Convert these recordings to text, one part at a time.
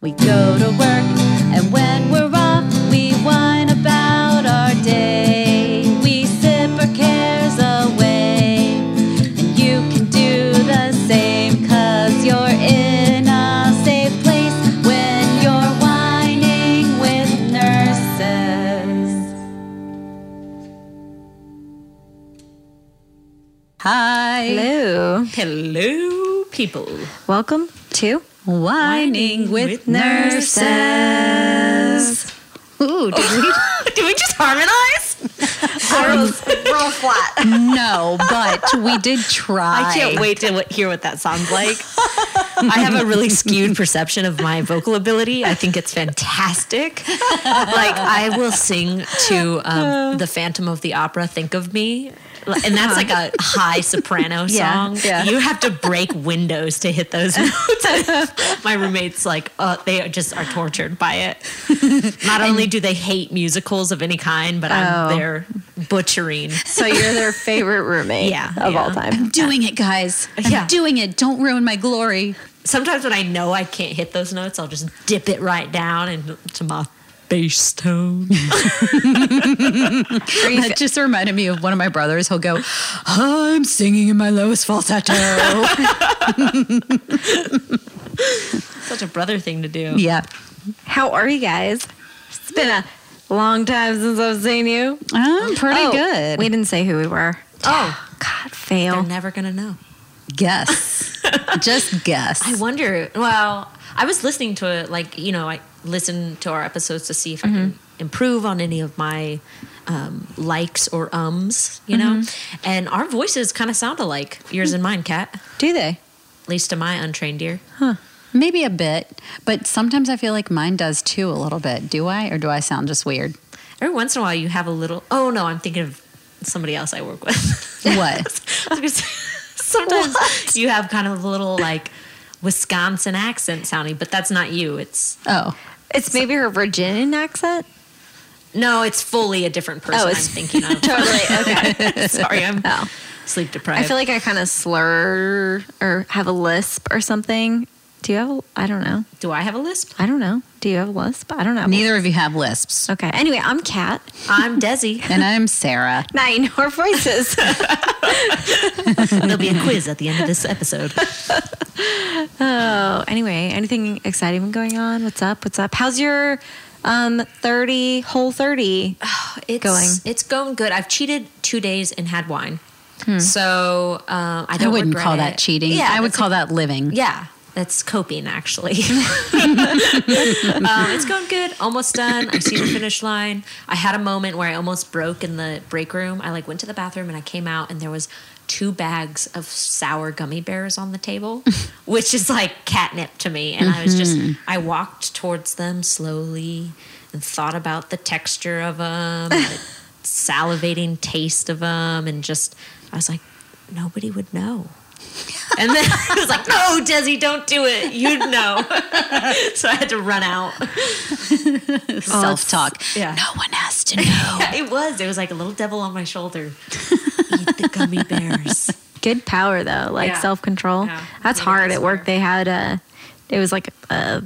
We go to work, and when we're off, we whine about our day. We sip our cares away, and you can do the same, cause you're in a safe place when you're whining with nurses. Hi. Hello. Hello, people. Welcome to Whining with, nurses. Ooh, did we? Did we just harmonize? real flat. no, but we did try. I can't wait to hear what that sounds like. I have a really skewed perception of my vocal ability. I think it's fantastic. Like I will sing to um, the Phantom of the Opera. Think of me. And that's like a high soprano Yeah, song. yeah. You have to break windows to hit those notes. My roommates like uh, they just are tortured by it. Not only do they hate musicals of any kind, but I'm Oh. their butchering. So you're their favorite roommate Yeah, of yeah. all time. I'm doing it, guys. I'm Yeah. doing it. Don't ruin my glory. sometimes when I know I can't hit those notes, I'll just dip it right down and into my bass tone. That just reminded me of one of my brothers. He'll go, I'm singing in my lowest falsetto. Such a brother thing to do. yeah. How are you guys? It's been a long time since I've seen you. I'm pretty Oh, good. We didn't say who we were. Oh, God, fail. they're never gonna know. guess. just guess. I wonder. Well, I was listening to it, like you know, I listen to our episodes to see if I can improve on any of my um, likes or ums, you know. And our voices kind of sound alike, yours and mine, Kat. Do they? At least to my untrained ear. Huh. Maybe a bit, but sometimes I feel like mine does too a little bit. Do I? Or do I sound just weird? Every once in a while, you have a little. Oh no, I'm thinking of somebody else I work with. What? Sometimes you have kind of a little like Wisconsin accent sounding, but that's not you. It's Oh. It's maybe her Virginian accent. no, it's fully a different person. Oh, I'm it's- thinking of. Totally. Okay. Sorry, I'm Oh. sleep deprived. I feel like I kind of slur or have a lisp or something. Do you have? A, I don't know. Do I have a lisp? I don't know. Do you have a lisp? I don't know. Neither of you have lisps. Okay. Anyway, I'm Kat. I'm Desi. And I'm Sarah. Now you know our voices. There'll be a quiz at the end of this episode. oh, anyway, anything exciting going on? What's up? What's up? How's your um 30 whole 30? It's Going. It's going good. I've cheated two days and had wine. So um, I I don't wouldn't call it. that cheating. Yeah, I would that's call that living. Yeah, that's coping actually. um, it's going good. Almost done. I see the finish line. I had a moment where I almost broke in the break room. I like went to the bathroom and I came out and there was two bags of sour gummy bears on the table, which is like catnip to me. And I was just I walked towards them slowly and thought about the texture of them, the salivating taste of them, and just I was like, nobody would know. And then I was like, no, Desi, don't do it. You'd know. so I had to run out. Self talk. yeah. No one has to know. Yeah, it was. It was like a little devil on my shoulder. Eat the gummy bears. Good power though, like Yeah. self control. Yeah. That's Maybe hard at work. They had a, it was like a,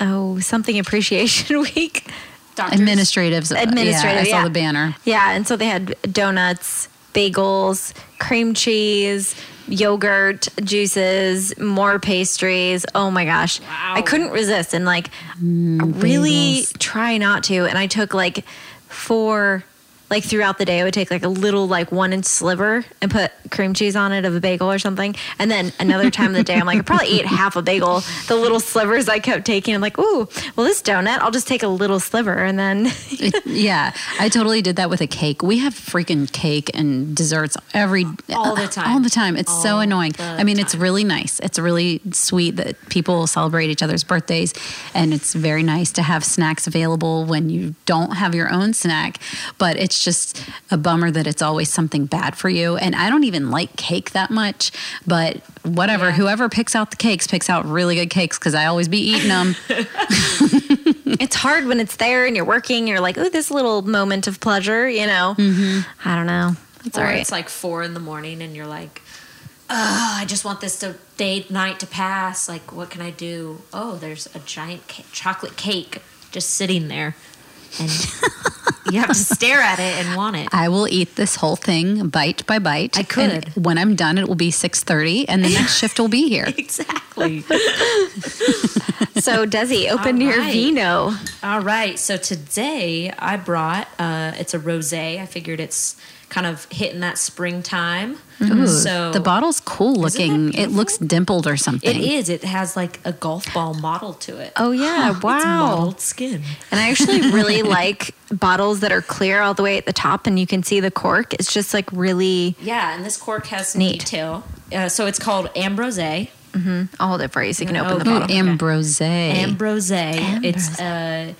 oh something appreciation week. Doctors. Uh, Administrative. Administrative, Yeah, I saw yeah. the banner. Yeah, and so they had donuts, bagels, cream cheese, yogurt, juices, more pastries. Oh my gosh. Wow. I couldn't resist and like mm, really try not to. And I took like four like throughout the day I would take like a little like one inch sliver and put cream cheese on it of a bagel or something. And then another time of the day I'm like I probably ate half a bagel. The little slivers I kept taking. I'm like, ooh, well this donut, I'll just take a little sliver and then It- yeah, I totally did that with a cake. We have freaking cake and desserts every All the time. All the time. It's so annoying. I mean, it's really nice. It's really sweet that people celebrate each other's birthdays, and it's very nice to have snacks available when you don't have your own snack. But it's just a bummer that it's always something bad for you. And I don't even like cake that much, but whatever. Yeah. Whoever picks out the cakes picks out really good cakes because I always be eating them. it's hard when it's there and you're working. You're like, oh, this little moment of pleasure, you know. Mm-hmm. I don't know. It's Or all right. it's like four in the morning and you're like, oh, I just want this to day night to pass. Like, what can I do? Oh, there's a giant ca- chocolate cake just sitting there, and you have to stare at it and want it. I will eat this whole thing bite by bite. I And could. when I'm done, it will be 6.30 and the next shift will be here. Exactly. So, Desi, open All your right. vino. All right. So today I brought uh, it's a rosé. I figured it's kind of hitting that springtime. Ooh, so the bottle's cool looking. It looks dimpled or something. It is. It has like a golf ball model to it. Oh, yeah. It's wow. mottled skin. And I actually really like bottles that are clear all the way at the top and you can see the cork. It's just like really, Yeah, and this cork has Neat. detail. Uh, so it's called Ambrose. I'll hold it for you so you can open the Okay. Ooh, bottle. Ambrose. Ambrose. It's uh,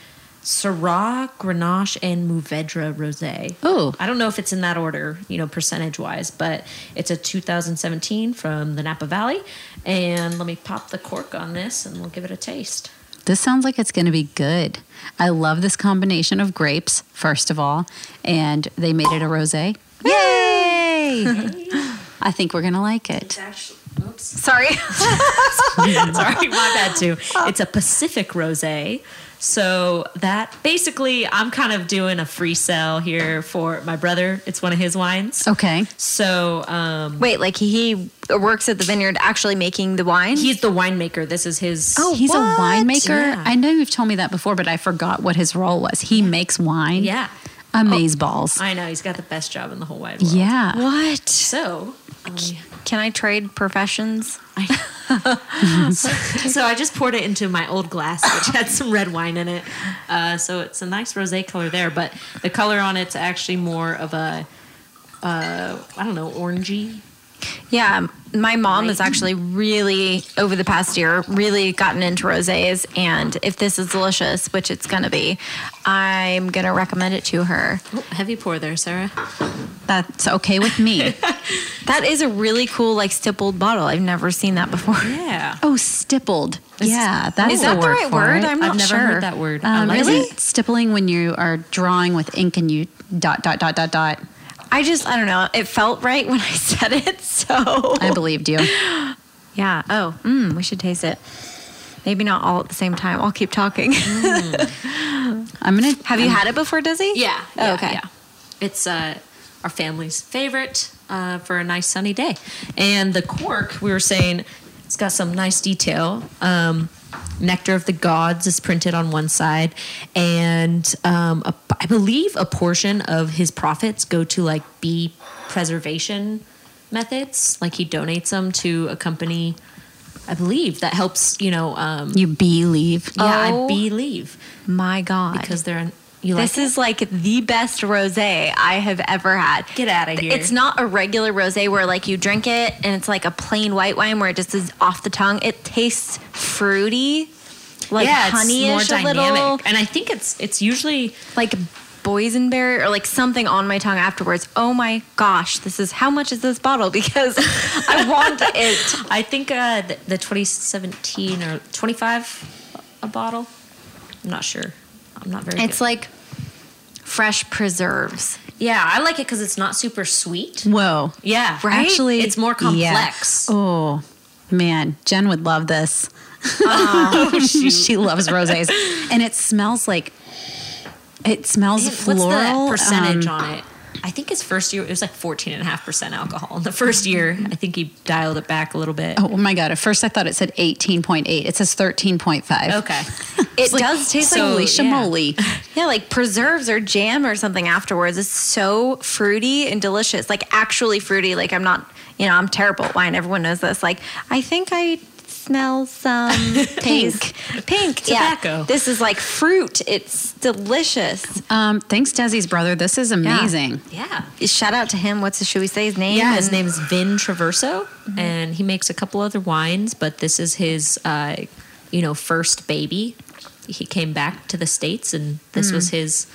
Syrah, Grenache, and Mourvèdre Rosé. Oh. I don't know if it's in that order, you know, percentage wise, but it's a 2017 from the Napa Valley. And let me pop the cork on this and we'll give it a taste. This sounds like it's going to be good. I love this combination of grapes, first of all, and they made it a rosé. Yay! I think we're going to like it. Oops. Sorry. Sorry, my bad too. It's a Pacific rosé. So that basically, I'm kind of doing a free sell here for my brother. It's one of his wines. Okay. So um, Wait, like he works at the vineyard actually making the wine? he's the winemaker. This is his. Oh, He's what? a winemaker. Yeah. I know you've told me that before, but I forgot what his role was. He makes wine. yeah. Amaze balls. I know he's got the best job in the whole wide world. yeah. What? So, um, Can I trade professions? so I just poured it into my old glass, which had some red wine in it. Uh, so it's a nice rosé color there, but the color on it's actually more of a, uh, I don't know, orangey. Yeah, my mom has actually really, over the past year, really gotten into rosés. And if this is delicious, which it's going to be, I'm going to recommend it to her. Oh, heavy pour there, Sarah. That's okay with me. That is a really cool, like, stippled bottle. I've never seen that before. Yeah. oh, stippled. Yeah, that's Is that the right word? it. I'm not sure I've never sure. heard that word. I Um, like it. it stippling when you are drawing with ink and you dot dot dot dot dot? I just, I don't know. It felt right when I said it. So, I believed you. yeah. Oh, mm, we should taste it. Maybe not all at the same time. I'll keep talking. I'm gonna Have you had it before, Desi? Yeah. Oh, yeah, okay. Yeah. It's uh, our family's favorite uh, for a nice sunny day. And the cork, we were saying, it's got some nice detail. Um, Nectar of the Gods is printed on one side, and um, a, I believe a portion of his profits go to like bee preservation methods. Like he donates them to a company, I believe, that helps. You know, um, You believe. yeah, Oh. I believe My God. because they're you this like is like the best rosé I have ever had. Get out of here. It's not a regular rosé where like you drink it and it's like a plain white wine where it just is off the tongue. It tastes fruity, like yeah, honeyish it's more a dynamic. little, And I think it's it's usually like boysenberry or like something on my tongue afterwards. Oh my gosh, this is how much is this bottle? Because I want it. I think uh, the, the 2017 or 25 a bottle. I'm not sure. I'm not very. It's good. like fresh preserves. yeah, I like it because it's not super sweet. Whoa. Yeah, Right? Actually, it's more yeah. complex. Oh man, Jen would love this. Oh, she loves rosés, and it smells like it smells Man, floral. What's the percentage um, on it? I think his first year it was like 14.5% alcohol. In the first year, I think he dialed it back a little bit. Oh, oh my god! At first, I thought it said eighteen point eight. It says thirteen point five. Okay. It does taste like Holy So, shamoly! Yeah, like preserves or jam or something afterwards. It's so fruity and delicious. Like actually fruity. Like I'm not, you know, I'm terrible at wine. Everyone knows this. Like I think I smell some pink. Pink. Tobacco. Yeah. This is like fruit. It's delicious. Um, thanks, Desi's brother. This is amazing. Yeah. Shout out to him. What's the, should we say his name? Yeah, his name is Vin Traverso, and he makes a couple other wines, but this is his, uh, you know, first baby. He came back to the states, and this was his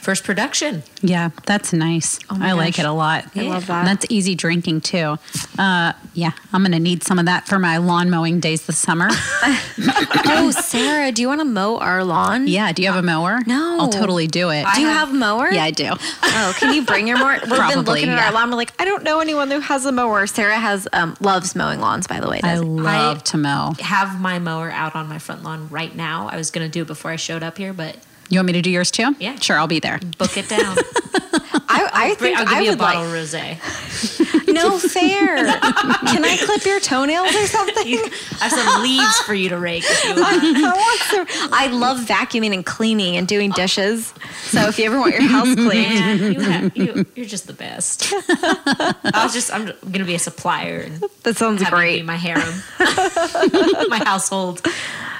First production. Yeah, that's nice. Oh my I like it a lot. I love that. That's easy drinking too. Uh, yeah, I'm gonna need some of that for my lawn mowing days this summer. oh, Sarah, do you want to mow our lawn? yeah, do you have a mower? No. I'll totally do it. Do you have a mower? yeah, I do. Oh, can you bring your mower? We've been looking at yeah. our lawn. We're like, I don't know anyone who has a mower. Sarah has um, loves mowing lawns, by the way. I Does love to mow. Have my mower out on my front lawn right now. I was gonna do it before I showed up here, but You want me to do yours too? Yeah. Sure, I'll be there. book it down. I, I think I'll give I you a would bottle like. rosé. No fair. Can I clip your toenails or something? You- I have some leaves for you to rake if you want. I, want some- I love vacuuming and cleaning and doing dishes. So if you ever want your house cleaned, Man, you you're just the best. I was just, I'm gonna be a supplier that sounds great. be my harem, my household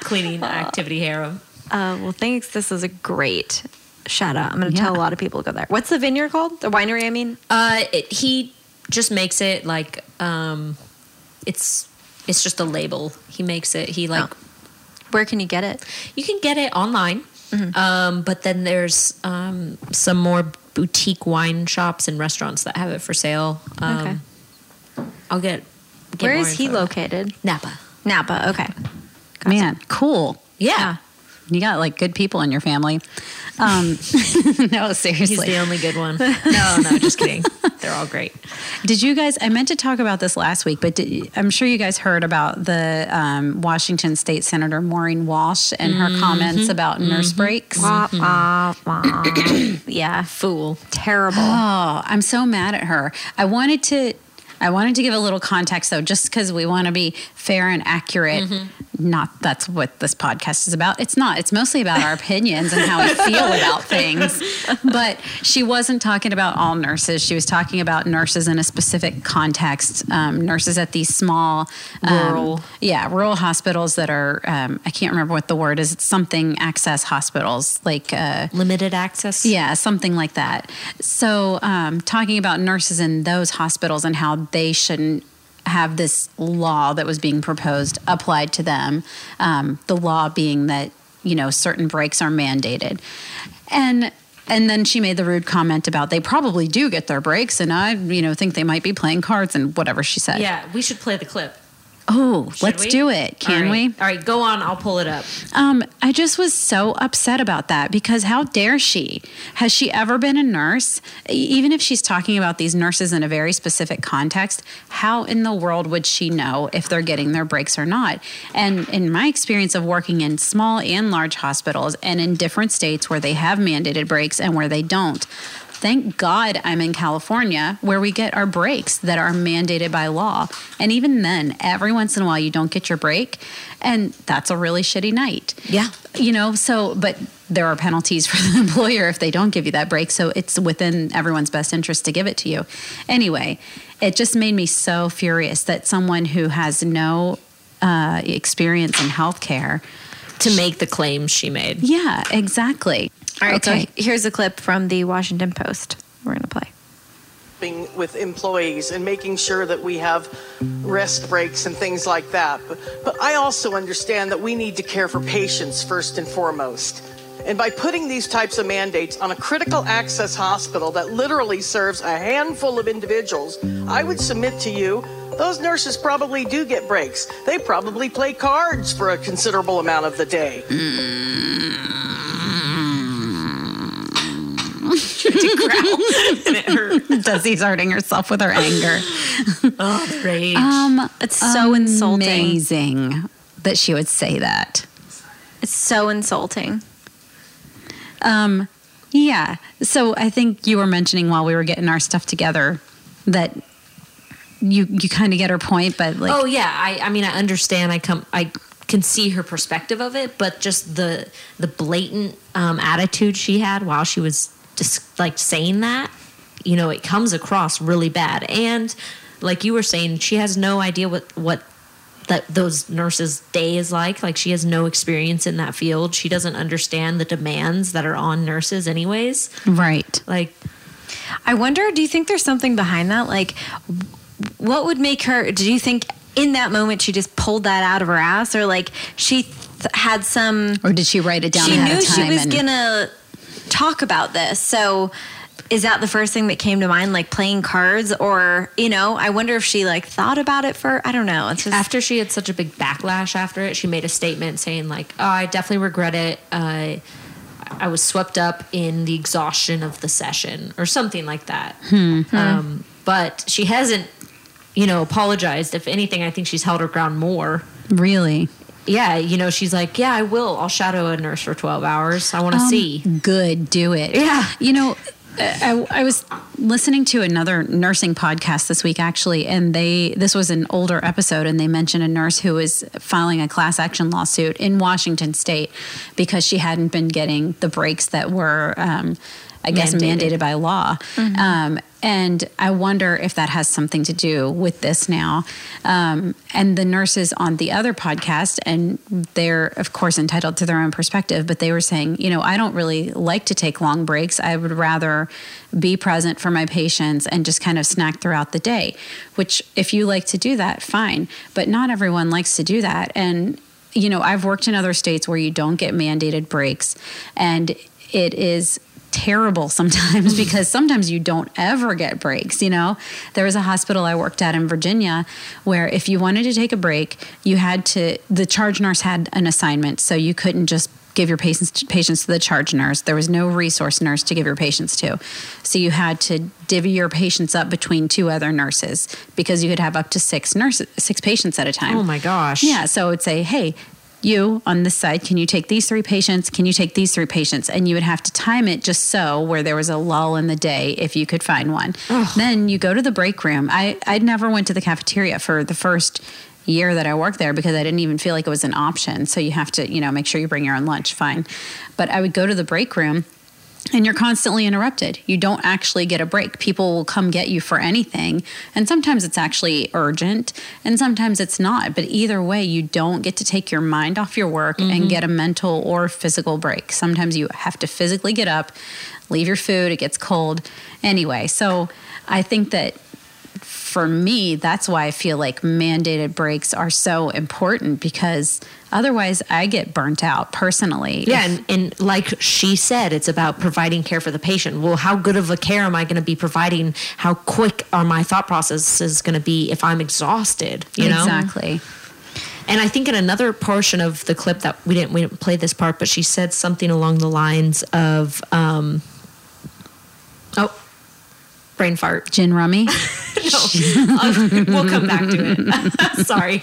cleaning activity harem. Uh, well, thanks. This is a great shout out. I'm going to Yeah. tell a lot of people to go there. What's the vineyard called? The winery, I mean? Uh, it, he just makes it like um, it's it's just a label. He makes it. He like Oh. Where can you get it? you can get it online, Mm-hmm. um, but then there's um, some more boutique wine shops and restaurants that have it for sale. Um, Okay. I'll get. get Where more is he located? Napa. Napa. Okay. Man, cool. Yeah. You got like good people in your family. Um, no, seriously. He's the only good one. No, no, just kidding. They're all great. Did you guys? I meant to talk about this last week, but did, I'm sure you guys heard about the um, Washington State Senator Maureen Walsh and her Mm-hmm. comments about nurse breaks. Wah. yeah. Fool. Terrible. Oh, I'm so mad at her. I wanted to. I wanted to give a little context though, just because we want to be fair and accurate. Mm-hmm. Not that's what this podcast is about. It's not. It's mostly about our opinions and how we feel about things. But she wasn't talking about all nurses. She was talking about nurses in a specific context. Um, nurses at these small, um, Rural. yeah, rural hospitals that are. Um, I can't remember what the word is. It's something access hospitals, like. Uh, Limited access. yeah, something like that. So, um, talking about nurses in those hospitals and how they shouldn't have this law that was being proposed applied to them. Um, the law being that you know certain breaks are mandated, and and then she made the rude comment about they probably do get their breaks, and I you know think they might be playing cards and whatever she said. Yeah, we should play the clip. Oh, Should let's we? do it. Can All right. we? All right, go on. I'll pull it up. Um, I just was so upset about that because how dare she? Has she ever been a nurse? Even if she's talking about these nurses in a very specific context, how in the world would she know if they're getting their breaks or not? And in my experience of working in small and large hospitals and in different states where they have mandated breaks and where they don't, Thank God I'm in California where we get our breaks that are mandated by law. And even then, every once in a while, you don't get your break. And that's a really shitty night. Yeah. You know, so, but there are penalties for the employer if they don't give you that break. So it's within everyone's best interest to give it to you. Anyway, it just made me so furious that someone who has no uh, experience in healthcare. To make the claims she made. Yeah, exactly. All right. Okay. So here's a clip from the Washington Post. We're going to play. being with employees and making sure that we have rest breaks and things like that. But, but I also understand that we need to care for patients first and foremost. And by putting these types of mandates on a critical access hospital that literally serves a handful of individuals, I would submit to you those nurses probably do get breaks. They probably play cards for a considerable amount of the day. Mm. and it hurt. Desi's hurting herself with her anger. Oh, the rage. Um, It's so insulting. Amazing that she would say that. It's so insulting. Um, yeah. So I think you were mentioning while we were getting our stuff together that you you kind of get her point, but like oh yeah, I, I mean I understand. I come I can see her perspective of it, but just the the blatant um, attitude she had while she was just like saying that, you know, it comes across really bad. And like you were saying, she has no idea what what that those nurses' day is like. Like she has no experience in that field. She doesn't understand the demands that are on nurses, anyways. right. Like I wonder, do you think there's something behind that? Like, what would make her, do you think in that moment she just pulled that out of her ass or like she th- had some, Or did she write it down she ahead knew of she was and- gonna talk about this. So is that the first thing that came to mind like playing cards or you know i wonder if she like thought about it for i don't know it's just after she had such a big backlash after it, she made a statement saying like, "Oh, I definitely regret it. Uh, I was swept up in the exhaustion of the session, or something like that." Um, but she hasn't, you know, apologized. If anything, I think she's held her ground more. Really? Yeah, you know, she's like, "Yeah, I will. I'll shadow a nurse for twelve hours. I want to see." Good, do it. Yeah. You know, I, I was listening to another nursing podcast this week actually, and they this was an older episode, and they mentioned a nurse who was filing a class action lawsuit in Washington State because she hadn't been getting the breaks that were. Um, I guess Mandated. mandated by law. Um, and I wonder if that has something to do with this now. Um, and the nurses on the other podcast, and they're, of course, entitled to their own perspective, but they were saying, you know, I don't really like to take long breaks. I would rather be present for my patients and just kind of snack throughout the day, which, if you like to do that, fine. But not everyone likes to do that. And you know, I've worked in other states where you don't get mandated breaks, and it is terrible sometimes because sometimes you don't ever get breaks. You know, there was a hospital I worked at in Virginia where if you wanted to take a break, you had to, the charge nurse had an assignment, so you couldn't just give your patients patients to the charge nurse. There was no resource nurse to give your patients to. So you had to divvy your patients up between two other nurses because you could have up to six nurses, six patients at a time. Oh my gosh! Yeah, so it'd say, hey, you on this side, can you take these three patients? Can you take these three patients? And you would have to time it just so where there was a lull in the day if you could find one. Then you go to the break room. I, I never went to the cafeteria for the first year that I worked there because I didn't even feel like it was an option. So you have to, you know, make sure you bring your own lunch, fine. But I would go to the break room and you're constantly interrupted. You don't actually get a break. People will come get you for anything. And sometimes it's actually urgent and sometimes it's not. But either way, you don't get to take your mind off your work and mm-hmm. get a mental or physical break. Sometimes you have to physically get up, leave your food, it gets cold. Anyway, so I think that for me, that's why I feel like mandated breaks are so important because otherwise I get burnt out personally. Yeah, and, and like she said, it's about providing care for the patient. Well, how good of a care am I going to be providing? How quick are my thought processes going to be if I'm exhausted? You know exactly. And I think in another portion of the clip that we didn't we didn't play this part, but she said something along the lines of, um, "Oh, brain fart." Gin rummy. No, we'll come back to it. Sorry.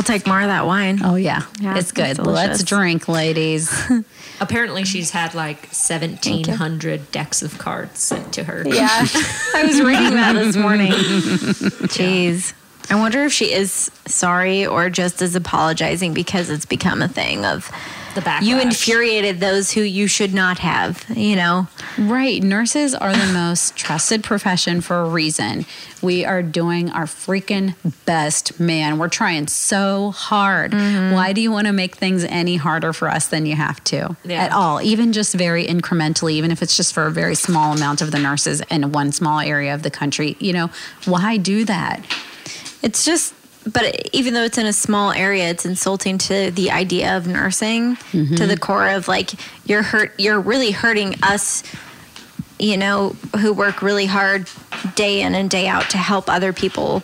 I'll take more of that wine. Oh yeah, Yeah, it's good. Let's drink, ladies. Apparently, she's had like seventeen hundred decks of cards sent to her. yeah. I was reading that this morning. Jeez. I wonder if she is sorry or just is apologizing because it's become a thing of The backlash. you infuriated those who you should not have you know right, nurses are the most trusted profession for a reason. We are doing our freaking best, man. We're trying so hard. Mm-hmm. Why do you want to make things any harder for us than you have to Yeah. at all? Even just very incrementally, even if it's just for a very small amount of the nurses in one small area of the country. You know, why do that? It's just, but even though it's in a small area, it's insulting to the idea of nursing, to the core of like you're hurt. You're really hurting us, you know, who work really hard day in and day out to help other people,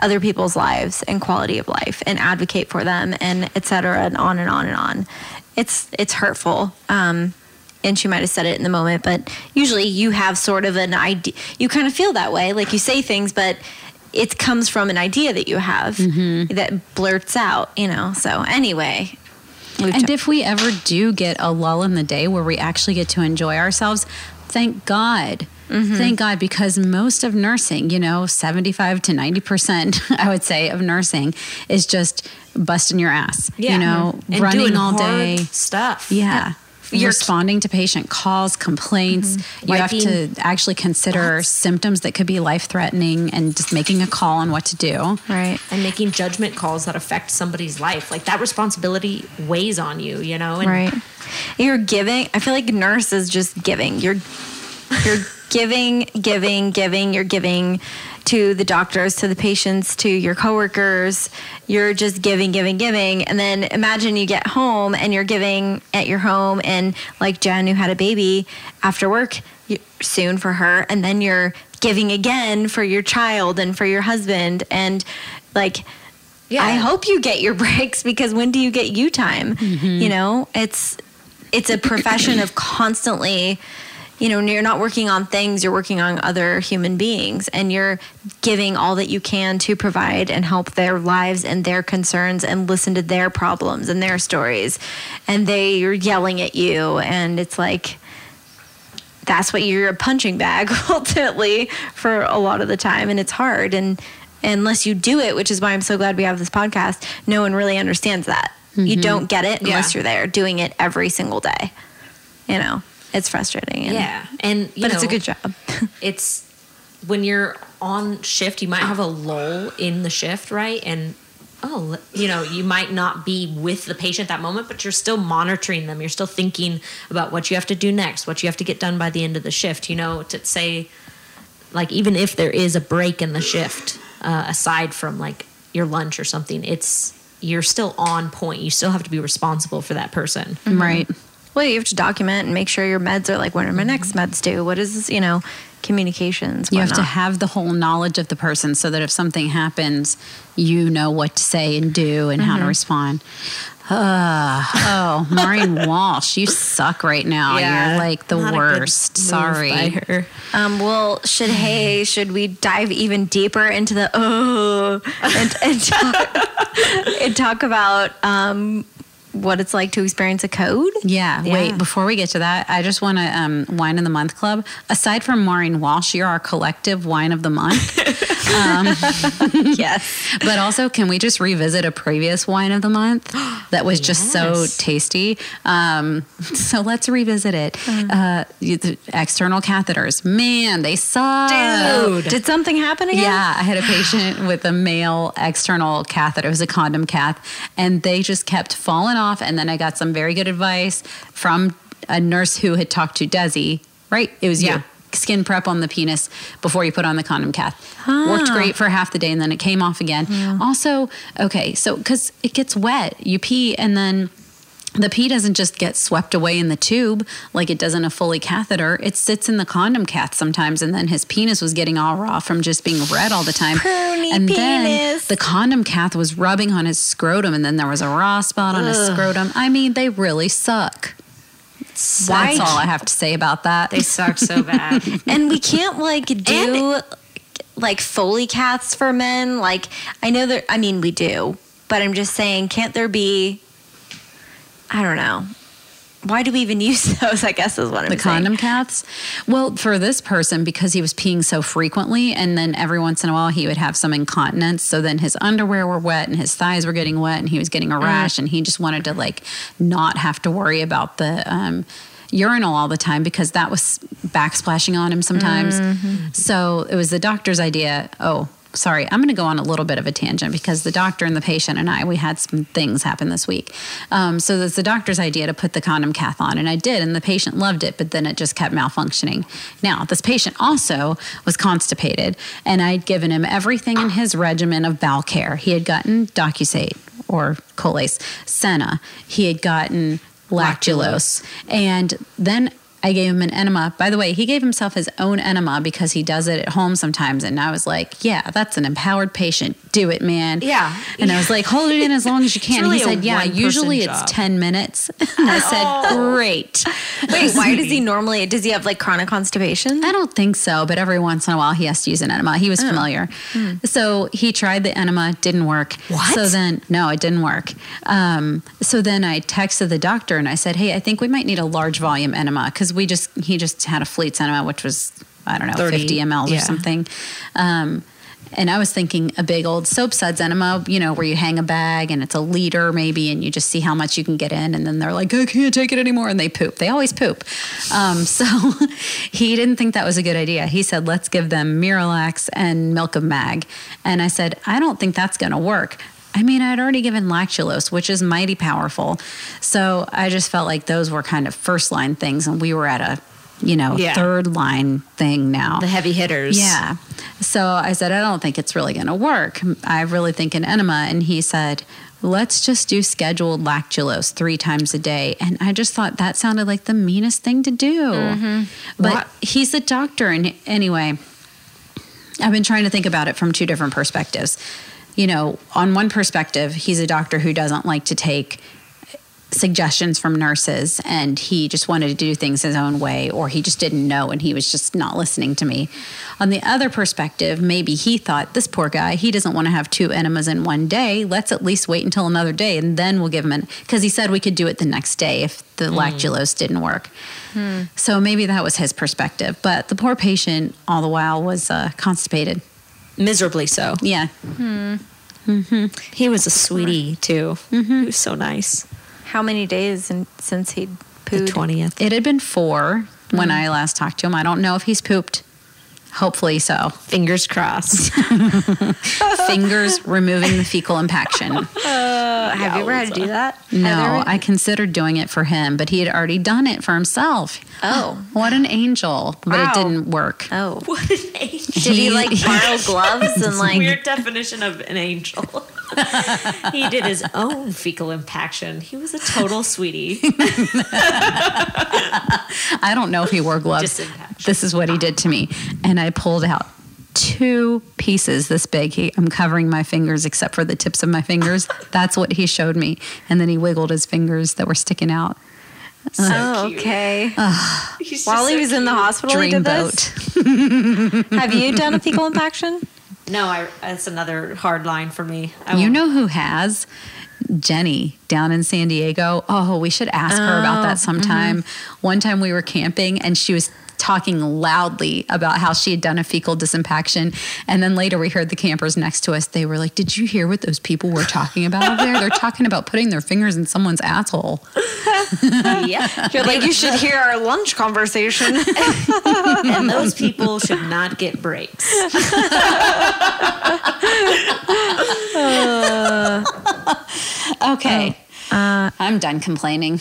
other people's lives and quality of life, and advocate for them, and et cetera, and on and on and on. It's it's hurtful. Um, and she might have said it in the moment, but usually you have sort of an idea. You kind of feel that way, like you say things, but it comes from an idea that you have mm-hmm. that blurts out, you know. So anyway, we've And t- if we ever do get a lull in the day where we actually get to enjoy ourselves, thank God. Mm-hmm. Thank God, because most of nursing, you know, 75 to 90%, I would say, of nursing is just busting your ass. You know, And running all day. stuff. Yeah. You're- responding to patient calls, complaints. Mm-hmm. You have to actually consider symptoms that could be life threatening and just making a call on what to do. right. and making judgment calls that affect somebody's life. Like that responsibility weighs on you, you know? And Right. You're giving. I feel like nurse is just giving. You're you're giving, giving, giving. You're giving. To the doctors, to the patients, to your coworkers. You're just giving, giving, giving. And then imagine you get home and you're giving at your home, and like Jen, who had a baby after work soon for her, and then you're giving again for your child and for your husband. And like, Yeah. I hope you get your breaks because when do you get you time? Mm-hmm. You know, it's it's a profession of constantly you know you're not working on things you're working on other human beings and you're giving all that you can to provide and help their lives and their concerns and listen to their problems and their stories. And they are yelling at you and it's like that's what you're a punching bag ultimately for a lot of the time and it's hard. And unless you do it which is why i'm so glad we have this podcast no one really understands that. You mm-hmm. don't get it unless Yeah. you're there doing it every single day you know it's frustrating and, Yeah, and you but it's a good job it's when you're on shift, you might have a lull in the shift, right? And oh, you know, you might not be with the patient that moment, but you're still monitoring them. You're still thinking about what you have to do next, what you have to get done by the end of the shift. You know, to say, like, even if there is a break in the shift, uh, aside from like your lunch or something, it's you're still on point. You still have to be responsible for that person. Right. Well you have to document and make sure your meds are like what are my next meds do what is this you know communications You have to have the whole knowledge of the person so that if something happens, you know what to say and do and how to respond. Uh, oh, Maureen Walsh, you suck right now. You're like the Not a good worst. Sorry. Um, well, should hey, should we dive even deeper into the oh and, and, talk, and talk about um, what it's like to experience a code? Yeah, Yeah. Wait, before we get to that, I just want to um, wine in the month club. Aside from Maureen Walsh, you're our collective wine of the month. yes. but also, can we just revisit a previous wine of the month that was just so tasty? Um, so let's revisit it. Uh, the external catheters, man, they suck. Did something happen again? Yeah, I had a patient with a male external catheter. It was a condom cath, and they just kept falling off. And then I got some very good advice from a nurse who had talked to Desi. Right, it was Yeah. you. Skin prep on the penis before you put on the condom cath. Worked ah. great for half the day, and then it came off again. Also, okay, so because it gets wet, you pee, and then the pee doesn't just get swept away in the tube like it does in a Foley catheter. It sits in the condom cath sometimes, and then his penis was getting all raw from just being red all the time. Pruny and then penis. the condom cath was rubbing on his scrotum, and then there was a raw spot on his scrotum. I mean, they really suck. Why- That's all I have to say about that. They suck so bad. and we can't like do like Foley caths for men. Like I know that I mean we do, but I'm just saying, can't there be? I don't know. Why do we even use those? I guess is what I'm the saying. condom caths. Well, for this person, because he was peeing so frequently, and then every once in a while he would have some incontinence. So then his underwear were wet and his thighs were getting wet, and he was getting a rash, and he just wanted to like not have to worry about the. Um, urinal all the time because that was backsplashing on him sometimes so it was the doctor's idea oh sorry i'm going to go on a little bit of a tangent because the doctor and the patient and i we had some things happen this week. Um, so it's the doctor's idea to put the condom cath on and i did and the patient loved it but then it just kept malfunctioning. Now this patient also was constipated and i'd given him everything in his regimen of bowel care. He had gotten docusate or colace senna. He had gotten lactulose. And then I gave him an enema. By the way, he gave himself his own enema because he does it at home sometimes. And I was like, yeah, that's an empowered patient. Do it, man. Yeah. And I was like, hold it in as long as you can. really he said, yeah, usually it's 10 minutes. And I said, great. Wait, why does he normally? Does he have like chronic constipation? I don't think so, but every once in a while he has to use an enema. He was familiar. So he tried the enema, didn't work. What? So then, no, it didn't work. Um, so then I texted the doctor and I said, hey, I think we might need a large volume enema because we just, he just had a Fleets enema, which was, I don't know, 30, 50 mLs or something. Um, and I was thinking a big old soap suds enema, you know, where you hang a bag and it's a liter maybe, and you just see how much you can get in. And then they're like, I can't take it anymore. And they poop. They always poop. Um, so he didn't think that was a good idea. He said, let's give them Miralax and Milk of Mag. And I said, I don't think that's going to work. I mean, I'd already given lactulose, which is mighty powerful. So I just felt like those were kind of first line things. And we were at a you know, Yeah. third line thing now. The heavy hitters. Yeah. So I said, I don't think it's really going to work. I really think an enema. And he said, let's just do scheduled lactulose three times a day. And I just thought that sounded like the meanest thing to do. Mm-hmm. But What? he's a doctor. And anyway, I've been trying to think about it from two different perspectives. You know, on one perspective, he's a doctor who doesn't like to take suggestions from nurses and he just wanted to do things his own way or he just didn't know and he was just not listening to me. On the other perspective, maybe he thought this poor guy, he doesn't want to have two enemas in one day. Let's at least wait until another day and then we'll give him an because he said we could do it the next day if the lactulose didn't work. So maybe that was his perspective, but the poor patient all the while was uh, constipated. Miserably so. Yeah. Mm. Hmm. He was a sweetie too. Mm-hmm. He was so nice. How many days in, since he'd pooped? The twentieth. It had been 4 when I last talked to him. I don't know if he's pooped. Hopefully so. Fingers crossed. Fingers removing the fecal impaction. Uh, have you ever had to do that? No, Heather? I considered doing it for him, but he had already done it for himself. Oh. What an angel. But Wow. it didn't work. Oh. what an angel. Did he like He- borrow gloves and like? Weird definition of an angel. he did his own fecal impaction. He was a total sweetie. I don't know if he wore gloves. This is what he did to me. And I pulled out two pieces this big. He, I'm covering my fingers except for the tips of my fingers. That's what he showed me. And then he wiggled his fingers that were sticking out. Uh, oh, cute. okay. He's just While he so was in the cute. hospital, he did Dreamboat. this. Have you done a fecal impaction? No, I, that's another hard line for me. I You won't- know who has? Jenny down in San Diego. Oh, we should ask her about that oh, mm-hmm. sometime. One time we were camping and she was talking loudly about how she had done a fecal disimpaction. And then later we heard the campers next to us. They were like, Did you hear what those people were talking about over there? They're talking about putting their fingers in someone's asshole. yeah. You're like, you should hear our lunch conversation. and those people should not get breaks. Okay. Oh. Uh, I'm done complaining.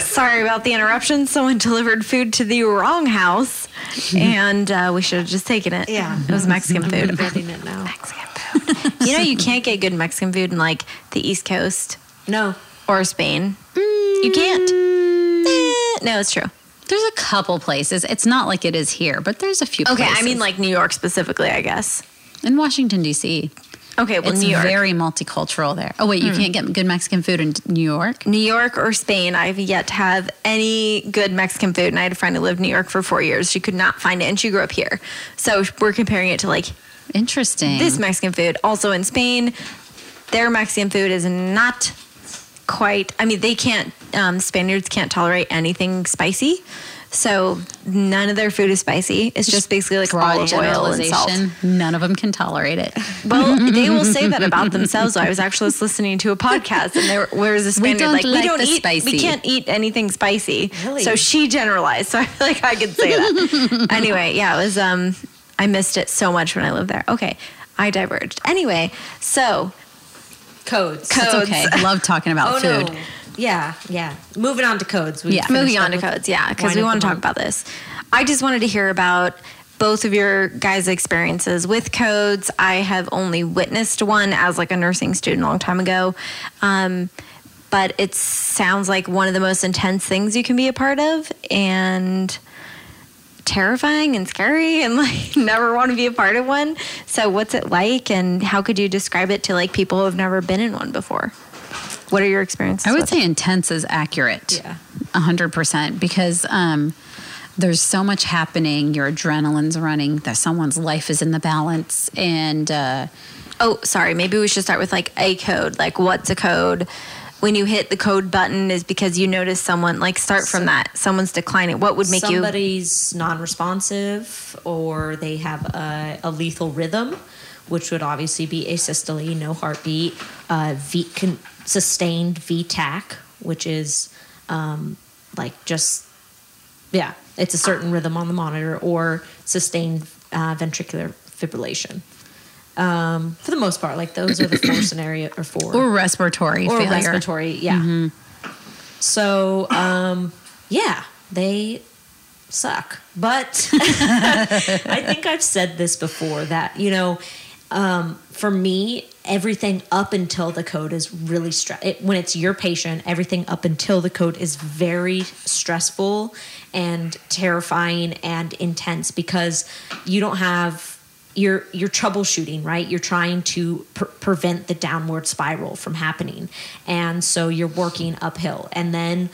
Sorry about the interruption. Someone delivered food to the wrong house, and uh, we should have just taken it. Yeah. it was Mexican food. Regretting it now. Mexican food. you know, you can't get good Mexican food in like the East Coast No. or Spain. You can't. Eh, no, it's true. There's a couple places. It's not like it is here, but there's a few Okay, places. I mean like New York specifically, I guess. in Washington, D.C. Okay, well, it's New York. very multicultural there. Oh, wait, you can't get good Mexican food in New York? New York or Spain, I've yet to have any good Mexican food. And I had a friend who lived in New York for four years. She could not find it, and she grew up here. So we're comparing it to like Interesting. this Mexican food. Also in Spain, their Mexican food is not quite. I mean, they can't. Um, Spaniards can't tolerate anything spicy, so none of their food is spicy. It's just basically like broad olive oil and salt. None of them can tolerate it. Well, they will say that about themselves. I was actually listening to a podcast, and there where was a Spaniard like, like we don't eat, spicy." we can't eat anything spicy. Really? So she generalized. So I feel like I could say that. anyway, yeah, it was. Um, I missed it so much when I lived there. Okay, I diverged. Anyway, so Codes. Co- It's Codes. okay. I love talking about oh, food. no. Yeah, yeah. Moving on to codes. We Yeah. moving on to codes, yeah, because we want to talk about this. I just wanted to hear about both of your guys' experiences with codes. I have only witnessed one as like a nursing student a long time ago. Um, but it sounds like one of the most intense things you can be a part of and terrifying and scary and like never want to be a part of one. So what's it like and how could you describe it to like people who have never been in one before? What are your experiences? I would with say intense is accurate. Yeah. A hundred percent because um, there's so much happening. Your adrenaline's running. That someone's life is in the balance, and uh, Oh, sorry. Maybe we should start with like a code. Like, what's a code? When you hit the code button, is because you notice someone. Like, start from that. Someone's declining. What would make you? somebody's non-responsive or they have a, a lethal rhythm which would obviously be asystole no heartbeat uh, v, con, sustained V-tach which is um, like just yeah it's a certain rhythm on the monitor or sustained uh, ventricular fibrillation um, for the most part like those are the four scenario or four or respiratory or failure. respiratory yeah so um yeah they suck. But I think I've said this before that, you know, um, for me, everything up until the code is really stress. It, when it's your patient, everything up until the code is very stressful and terrifying and intense because you don't have you're you're troubleshooting right you're trying to pre- prevent the downward spiral from happening and so you're working uphill and then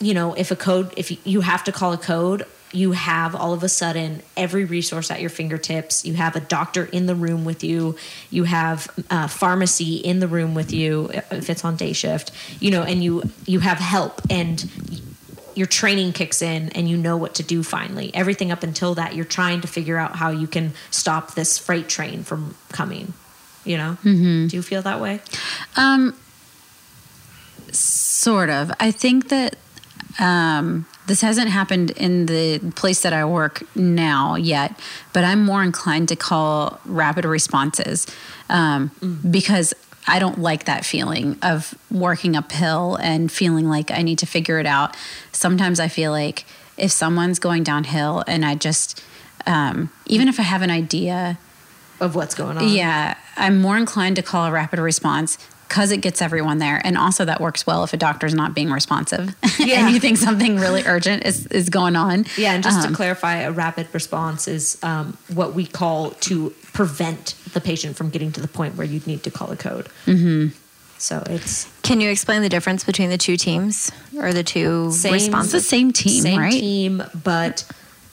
you know if a code if you- you have to call a code you have all of a sudden every resource at your fingertips. You have a doctor in the room with you. You have a pharmacy in the room with you if it's on day shift you know and you you have help and your training kicks in and you know what to do finally. Everything up until that you're trying to figure out how you can stop this freight train from coming you know? Do you feel that way? Um, sort of. I think that um, this hasn't happened in the place that I work now yet, but I'm more inclined to call rapid responses um, because I don't like that feeling of working uphill and feeling like I need to figure it out. Sometimes I feel like if someone's going downhill and I just, um, even if I have an idea, of what's going on yeah, I'm more inclined to call a rapid response because it gets everyone there. And also, that works well if a doctor's not being responsive Yeah. and you think something really urgent is, is going on. Yeah, and just Um, to clarify, a rapid response is um, what we call to prevent the patient from getting to the point where you'd need to call a code. Mm-hmm. So it's Can you explain the difference between the two teams or the two Same- It's the same team, same right? team, but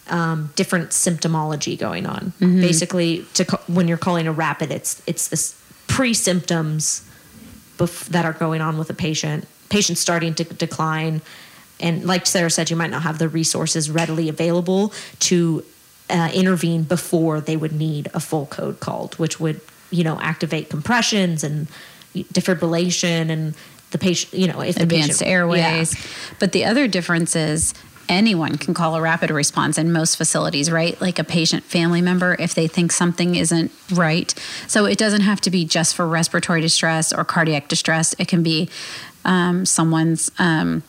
um, different symptomology going on. Mm-hmm. Basically, to ca- when you're calling a rapid, it's it's this pre-symptoms bef- that are going on with a patient. patients starting to decline, and like Sarah said, you might not have the resources readily available to uh, intervene before they would need a full code called, which would you know activate compressions and defibrillation and the patient you know if advanced patient, airways. Yeah. But the other difference is anyone can call a rapid response in most facilities, right? Like a patient family member if they think something isn't right. So it doesn't have to be just for respiratory distress or cardiac distress. It can be um, someone's um,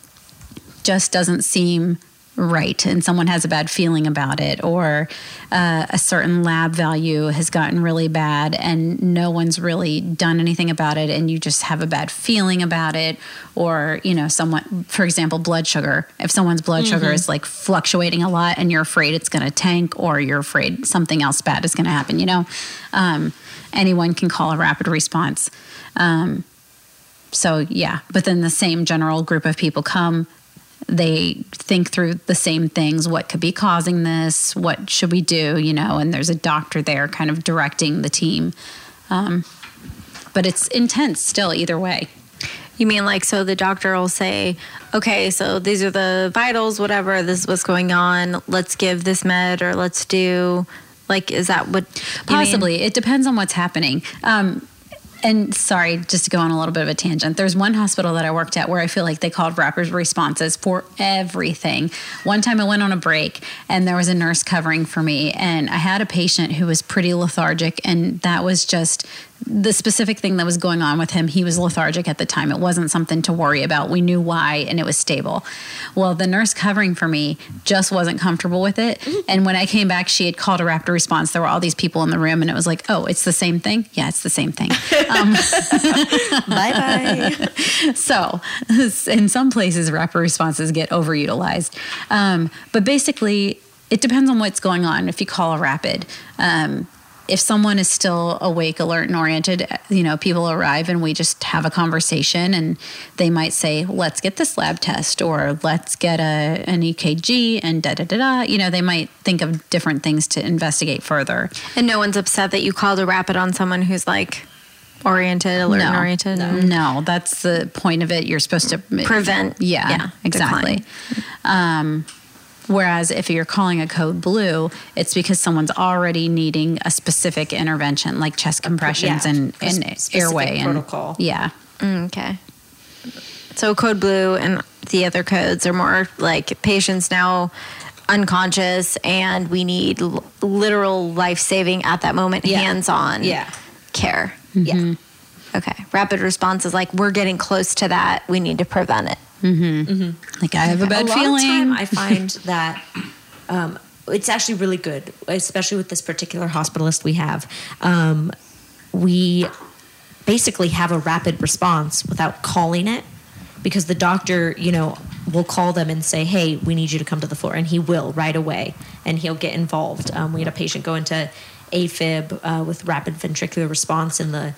just doesn't seem right and someone has a bad feeling about it or uh, a certain lab value has gotten really bad and no one's really done anything about it and you just have a bad feeling about it or you know someone for example blood sugar. If someone's blood sugar is like fluctuating a lot and you're afraid it's going to tank or you're afraid something else bad is going to happen you know um, anyone can call a rapid response. Um, so yeah but then the same general group of people come they think through the same things what could be causing this what should we do you know and there's a doctor there kind of directing the team um, but it's intense still either way You mean like so the doctor will say, okay, so these are the vitals, whatever, this is what's going on. Let's give this med or let's do like is that what you mean? Possibly. It depends on what's happening. Um, and sorry, just to go on a little bit of a tangent, there's one hospital that I worked at where I feel like they called rapid responses for everything. One time I went on a break and there was a nurse covering for me, and I had a patient who was pretty lethargic, and that was just the specific thing that was going on with him. He was lethargic at the time. It wasn't something to worry about. We knew why, and it was stable. Well, the nurse covering for me just wasn't comfortable with it. And when I came back, she had called a rapid response. There were all these people in the room, and it was like, oh, it's the same thing? Yeah, it's the same thing. Bye bye. so, in some places, rapid responses get overutilized. Um, but basically, it depends on what's going on. If you call a rapid, um, if someone is still awake, alert, and oriented, you know, people arrive and we just have a conversation, and they might say, "Let's get this lab test," or "Let's get a an EKG," and da da da da. You know, they might think of different things to investigate further. And no one's upset that you called a rapid on someone who's like oriented, alert and oriented. No, that's the point of it. You're supposed to Prevent, Yeah, yeah, exactly. Um, whereas if you're calling a code blue, it's because someone's already needing a specific intervention, like chest compressions yeah, and, and specific airway and protocol. yeah. Mm, okay. So code blue and the other codes are more like patients now unconscious and we need l- literal life saving at that moment, Yeah. hands on Yeah. care. Yeah. Okay. Rapid response is like we're getting close to that. We need to prevent it. Like I have a bad a lot feeling. of time I find that um, it's actually really good, especially with this particular hospitalist we have. Um, we basically have a rapid response without calling it because the doctor, you know, will call them and say, "Hey, we need you to come to the floor," and he will right away, and he'll get involved. Um, we had a patient go into AFib uh, with rapid ventricular response in the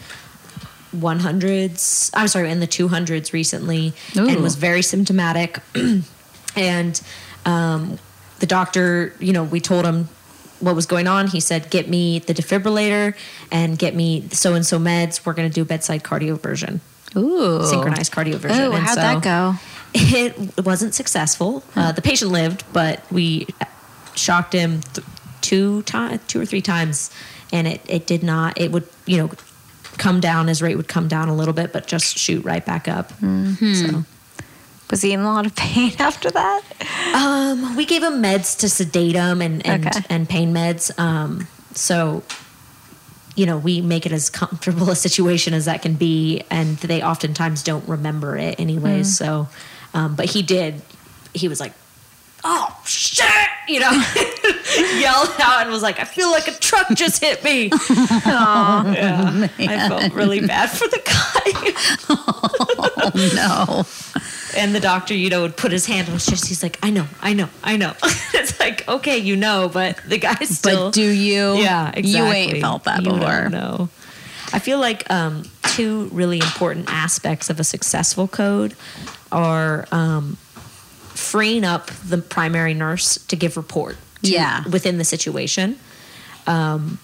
100s. I'm sorry, in the 200s recently, Ooh. and was very symptomatic. and um, the doctor, you know, we told him what was going on. He said, "Get me the defibrillator and get me so and so meds. We're going to do bedside cardioversion, Ooh. synchronized cardioversion." Oh, And how'd so that go? It wasn't successful. Uh, the patient lived, but we shocked him th- two times, two or three times, and it it did not. It would, you know. Come down, his rate would come down a little bit, but just shoot right back up. So, Was he in a lot of pain after that? Um, we gave him meds to sedate him and and, Okay. and pain meds. Um, so you know, we make it as comfortable a situation as that can be, and they oftentimes don't remember it anyways. So, um, but he did. He was like, "Oh shit!" You know, yelled out and was like, "I feel like a truck just hit me." oh, yeah, I felt really bad for the guy. Oh, no. And the doctor, you know, would put his hand on his chest. He's like, I know, I know, I know. it's like, okay, you know, but the guy's still. But do you? yeah, exactly. You ain't felt that You before. don't. I feel like um, two really important aspects of a successful code are um, freeing up the primary nurse to give report to- Yeah. within the situation. Um,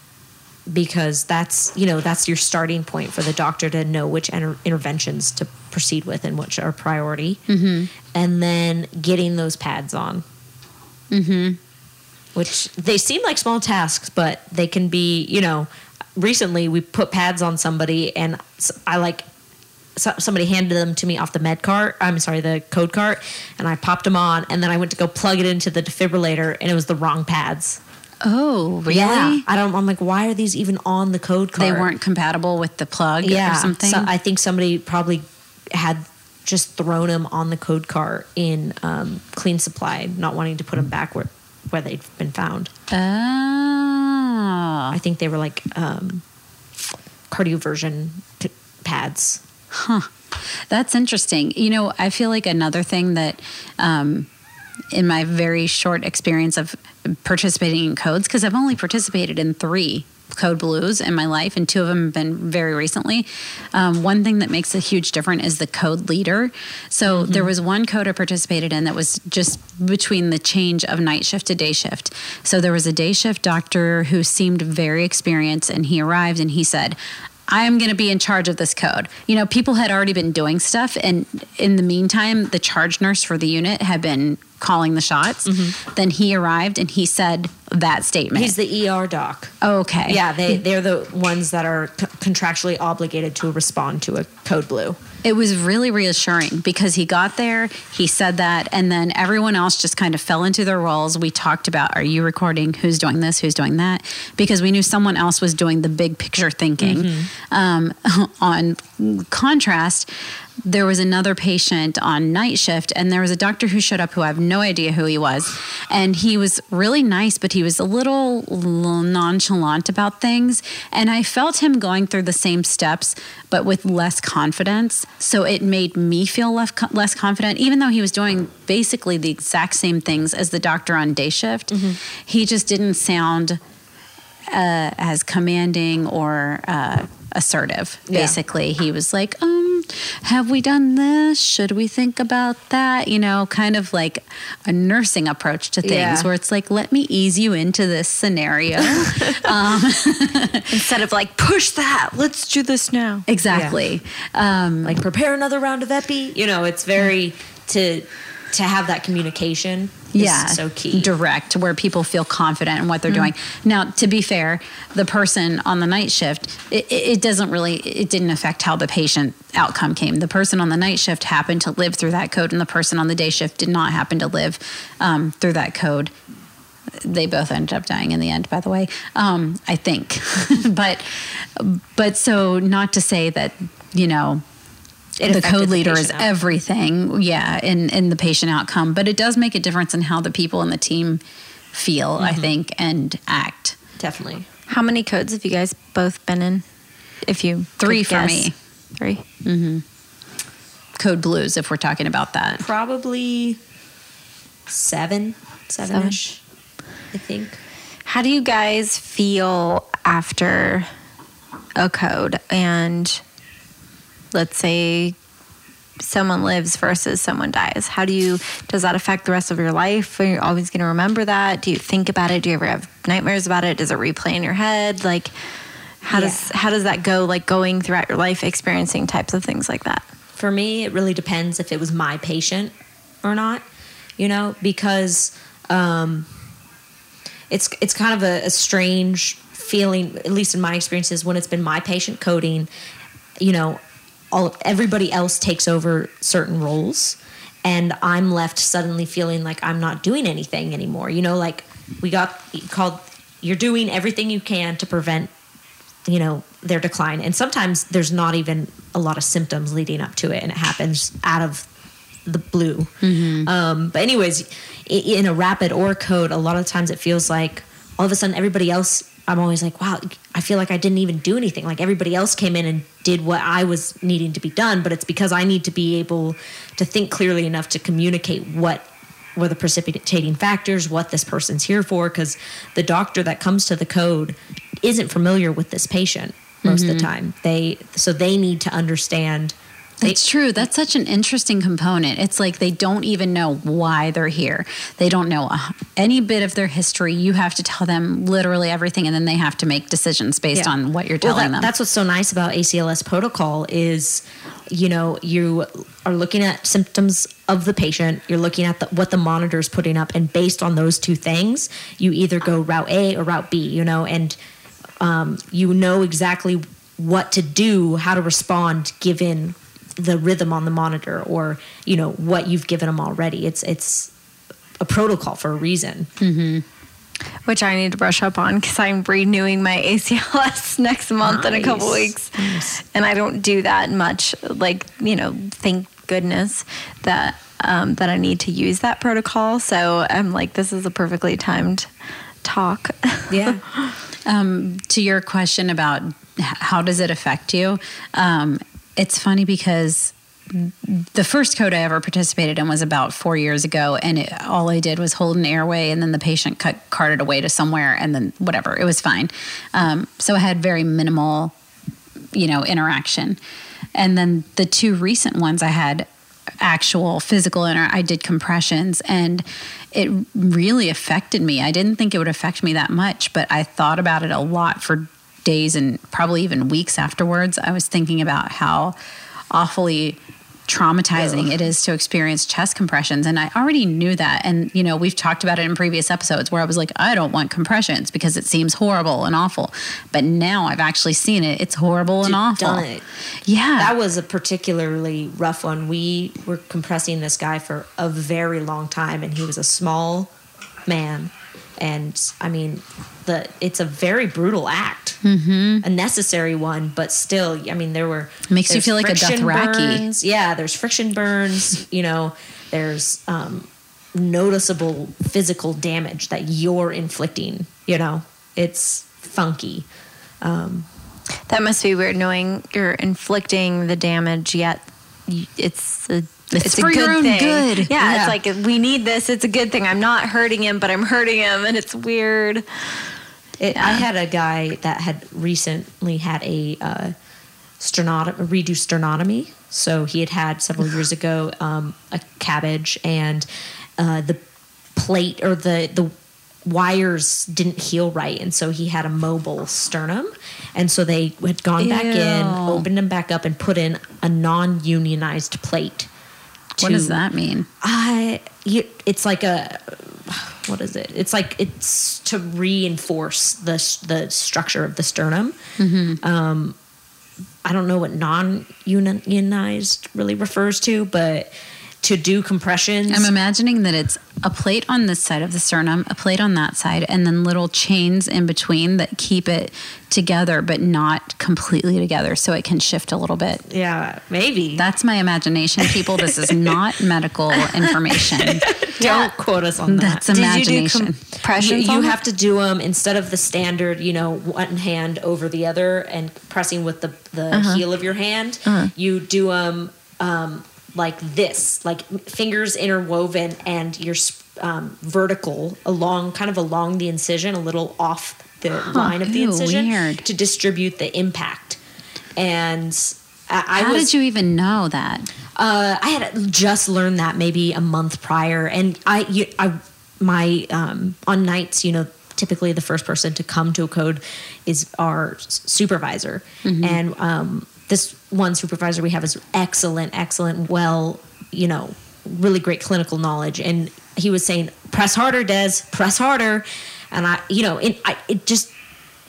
because that's you know that's your starting point for the doctor to know which inter- interventions to proceed with and which are priority mm-hmm. and then getting those pads on mm-hmm. which they seem like small tasks but they can be you know recently we put pads on somebody and i like so- somebody handed them to me off the med cart i'm sorry the code cart and i popped them on and then i went to go plug it into the defibrillator and it was the wrong pads Oh, really? yeah. I don't. I'm like, why are these even on the code card? They weren't compatible with the plug Yeah. or something. So I think somebody probably had just thrown them on the code cart in um, clean supply, not wanting to put them back where where they'd been found. oh. I think they were like um, cardioversion p- pads. That's interesting. You know, I feel like another thing that, um, in my very short experience of participating in codes, because I've only participated in three code blues in my life, and two of them have been very recently. Um, one thing that makes a huge difference is the code leader. So there was one code I participated in that was just between the change of night shift to day shift. So there was a day shift doctor who seemed very experienced, and he arrived and he said, I am going to be in charge of this code. You know, people had already been doing stuff, and in the meantime, the charge nurse for the unit had been calling the shots. Then he arrived and he said that statement. He's the ER doc. okay. Yeah, they they're the ones that are c- contractually obligated to respond to a code blue. It was really reassuring because he got there, he said that, and then everyone else just kind of fell into their roles. We talked about are you recording? Who's doing this? Who's doing that? Because we knew someone else was doing the big picture thinking. Um, on contrast, there was another patient on night shift, and there was a doctor who showed up who I have no idea who he was. And he was really nice, but he was a little, little nonchalant about things. And I felt him going through the same steps, but with less confidence. So it made me feel less, less confident, even though he was doing basically the exact same things as the doctor on day shift. He just didn't sound uh, as commanding or uh, assertive. Yeah. Basically, he was like, um, have we done this? Should we think about that? You know, kind of like a nursing approach to things Yeah. where it's like, let me ease you into this scenario. Instead of like, push that, let's do this now. exactly. Um, like prepare another round of epi. You know, it's very to to have that communication. is yeah, so key. Direct, to where people feel confident in what they're doing. Now, to be fair, the person on the night shift, it, it it doesn't really, it didn't affect how the patient outcome came. The person on the night shift happened to live through that code, and the person on the day shift did not happen to live um, through that code. They both ended up dying in the end, by the way. Um, I think, but but so not to say that you know It the affected code the leader is outcome. everything, yeah, in in the patient outcome. But it does make a difference in how the people in the team feel, I Mm-hmm. think, and act. Definitely. How many codes have you guys both been in? If you Three for guess. me. Three. mm-hmm. Code blues, if we're talking about that. Probably seven, seven ish, I think. How do you guys feel after a code and let's say someone lives versus someone dies? How do you does that affect the rest of your life? Are you always going to remember that? Do you think about it? Do you ever have nightmares about it? Does it replay in your head? Like how does how does that go like going throughout your life experiencing types of things like that? For me, it really depends if it was my patient or not, you know, because um, it's it's kind of a, a strange feeling, at least in my experiences, when it's been my patient coding, you know, all everybody else takes over certain roles, and I'm left suddenly feeling like I'm not doing anything anymore. You know, like we got called, you're doing everything you can to prevent you know their decline. And sometimes there's not even a lot of symptoms leading up to it and it happens out of the blue. Um, but anyways in a rapid or code a lot of times it feels like all of a sudden everybody else i'm always like wow i feel like i didn't even do anything like everybody else came in and did what i was needing to be done but it's because i need to be able to think clearly enough to communicate what were the precipitating factors, what this person's here for, because the doctor that comes to the code isn't familiar with this patient most of the mm-hmm. time. They so they need to understand. They, It's true. That's such an interesting component. It's like they don't even know why they're here. They don't know uh, any bit of their history. You have to tell them literally everything, and then they have to make decisions based Yeah. on what you're Well, telling that- them. That's what's so nice about ACLS protocol is, you know, you are looking at symptoms of the patient. You're looking at the, what the monitor is putting up, and based on those two things, you either go route A or route B. You know, and um, you know exactly what to do, how to respond given the rhythm on the monitor, or you know what you've given them already. It's it's a protocol for a reason. Which I need to brush up on because I'm renewing my ACLS next month in a couple Nice. weeks. And I don't do that much. Like, you know, thank goodness that um, that I need to use that protocol. So I'm like, this is a perfectly timed talk. Yeah. um, to your question about how does it affect you, um, it's funny because the first code I ever participated in was about four years ago, and it, all I did was hold an airway, and then the patient cut, carted away to somewhere, and then whatever, it was fine. Um, so I had very minimal, you know, interaction. And then the two recent ones I had actual physical inter I did compressions and it really affected me. I didn't think it would affect me that much, but I thought about it a lot for days and probably even weeks afterwards. I was thinking about how awfully traumatizing it is to experience chest compressions and I already knew that and you know we've talked about it in previous episodes where I was like I don't want compressions because it seems horrible and awful but now I've actually seen it it's horrible and awful done it. yeah That was a particularly rough one. We were compressing this guy for a very long time, and he was a small man. And I mean, the it's a very brutal act, mm-hmm. a necessary one, but still, I mean, there were Makes you feel like a Dothraki. burns. Yeah, there's friction burns. you know, there's um, noticeable physical damage that you're inflicting. You know, it's funky. that must be weird knowing you're inflicting the damage, yet it's a It's for your own good. Yeah, Yeah. it's like we need this. It's a good thing. I'm not hurting him, but I'm hurting him, and it's weird. It, I had a guy that had recently had a uh, redo sternotomy. So he had had several years ago um, a CABG, and uh, the plate or the the wires didn't heal right, and so he had a mobile sternum, and so they had gone back in, opened him back up, and put in a non-unionized plate. What does that mean I you, it's like a what is it? It's like it's to reinforce the the structure of the sternum. Um, I don't know what non-unionized really refers to, but to do compressions. I'm imagining that it's a plate on this side of the sternum, a plate on that side, and then little chains in between that keep it together, but not completely together, so it can shift a little bit. Yeah, maybe. That's my imagination, people. This is not medical information. Don't quote us on that. That's Did you do imagination. you, you have to do them instead of the standard, you know, one hand over the other and pressing with the, the Uh-huh. heel of your hand. You do them um, like this, like fingers interwoven and you're um, vertical along, kind of along the incision, a little off the line of the Ew, incision weird. to distribute the impact. And I, I How was, did you even know that? uh, I had just learned that maybe a month prior, and I, you, I, my um, on nights, you know, typically the first person to come to a code is our supervisor, and um, this one supervisor we have is excellent, excellent, well, you know, really great clinical knowledge, and he was saying, "Press harder, Des, press harder," and I, you know, it, I, it just.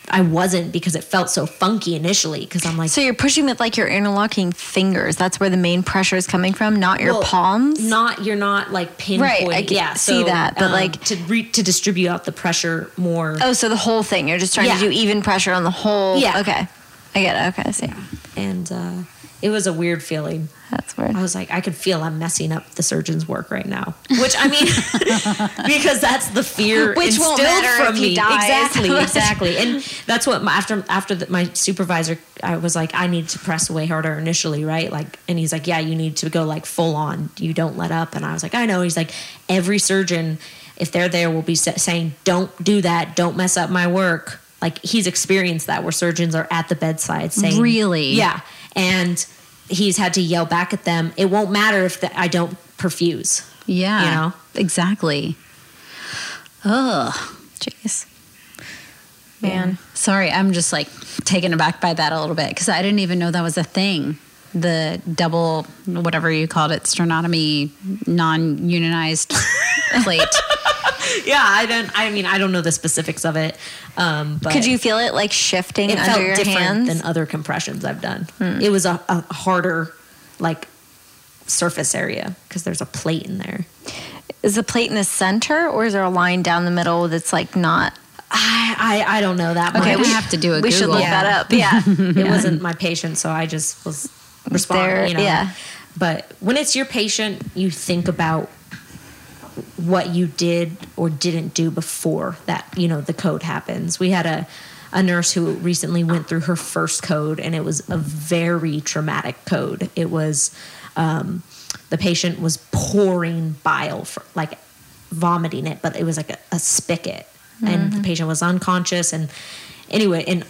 I wasn't because it felt so funky initially because I'm like So you're pushing with like your interlocking fingers. That's where the main pressure is coming from, not your Well, palms. Not you're not like pinpoint. Right, I can yeah, see so, that, but, um, like- to re- to distribute out the pressure more. oh, so the whole thing. You're just trying Yeah. to do even pressure on the whole. Yeah. Okay. I get it. Okay. I see. And uh, it was a weird feeling. That's weird. I was like, I could feel I'm messing up the surgeon's work right now. Which I mean, because that's the fear Which instilled from me. Exactly, exactly. And that's what my, after after the, my supervisor, I was like, I need to press way harder initially, right? Like, and he's like, Yeah, you need to go like full on. You don't let up. And I was like, I know. He's like, every surgeon, if they're there, will be sa- saying, Don't do that. Don't mess up my work. Like he's experienced that where surgeons are at the bedside saying, Really? yeah, and he's had to yell back at them. It won't matter if the, I don't perfuse. Yeah. You know? Exactly. Ugh. Jeez. Man. Sorry, I'm just like taken aback by that a little bit because I didn't even know that was a thing. The double, whatever you called it, sternotomy, non unionized plate. Yeah, I don't. I mean, I don't know the specifics of it. Um, but Could you feel it like shifting It under felt your different hands? than other compressions I've done. It was a, a harder, like surface area because there's a plate in there. is the plate in the center, or is there a line down the middle that's like not? I I, I don't know that Okay, much. we have to do a we should look Yeah. that up. Yeah. it wasn't my patient, so I just was responding. There- you know? yeah. But when it's your patient, you think about what you did or didn't do before that. You know, the code happens. We had a a nurse who recently went through her first code, and it was a very traumatic code. It was um, the patient was pouring bile, for, like vomiting it, but it was like a, a spigot, and Mm-hmm. the patient was unconscious. And anyway, and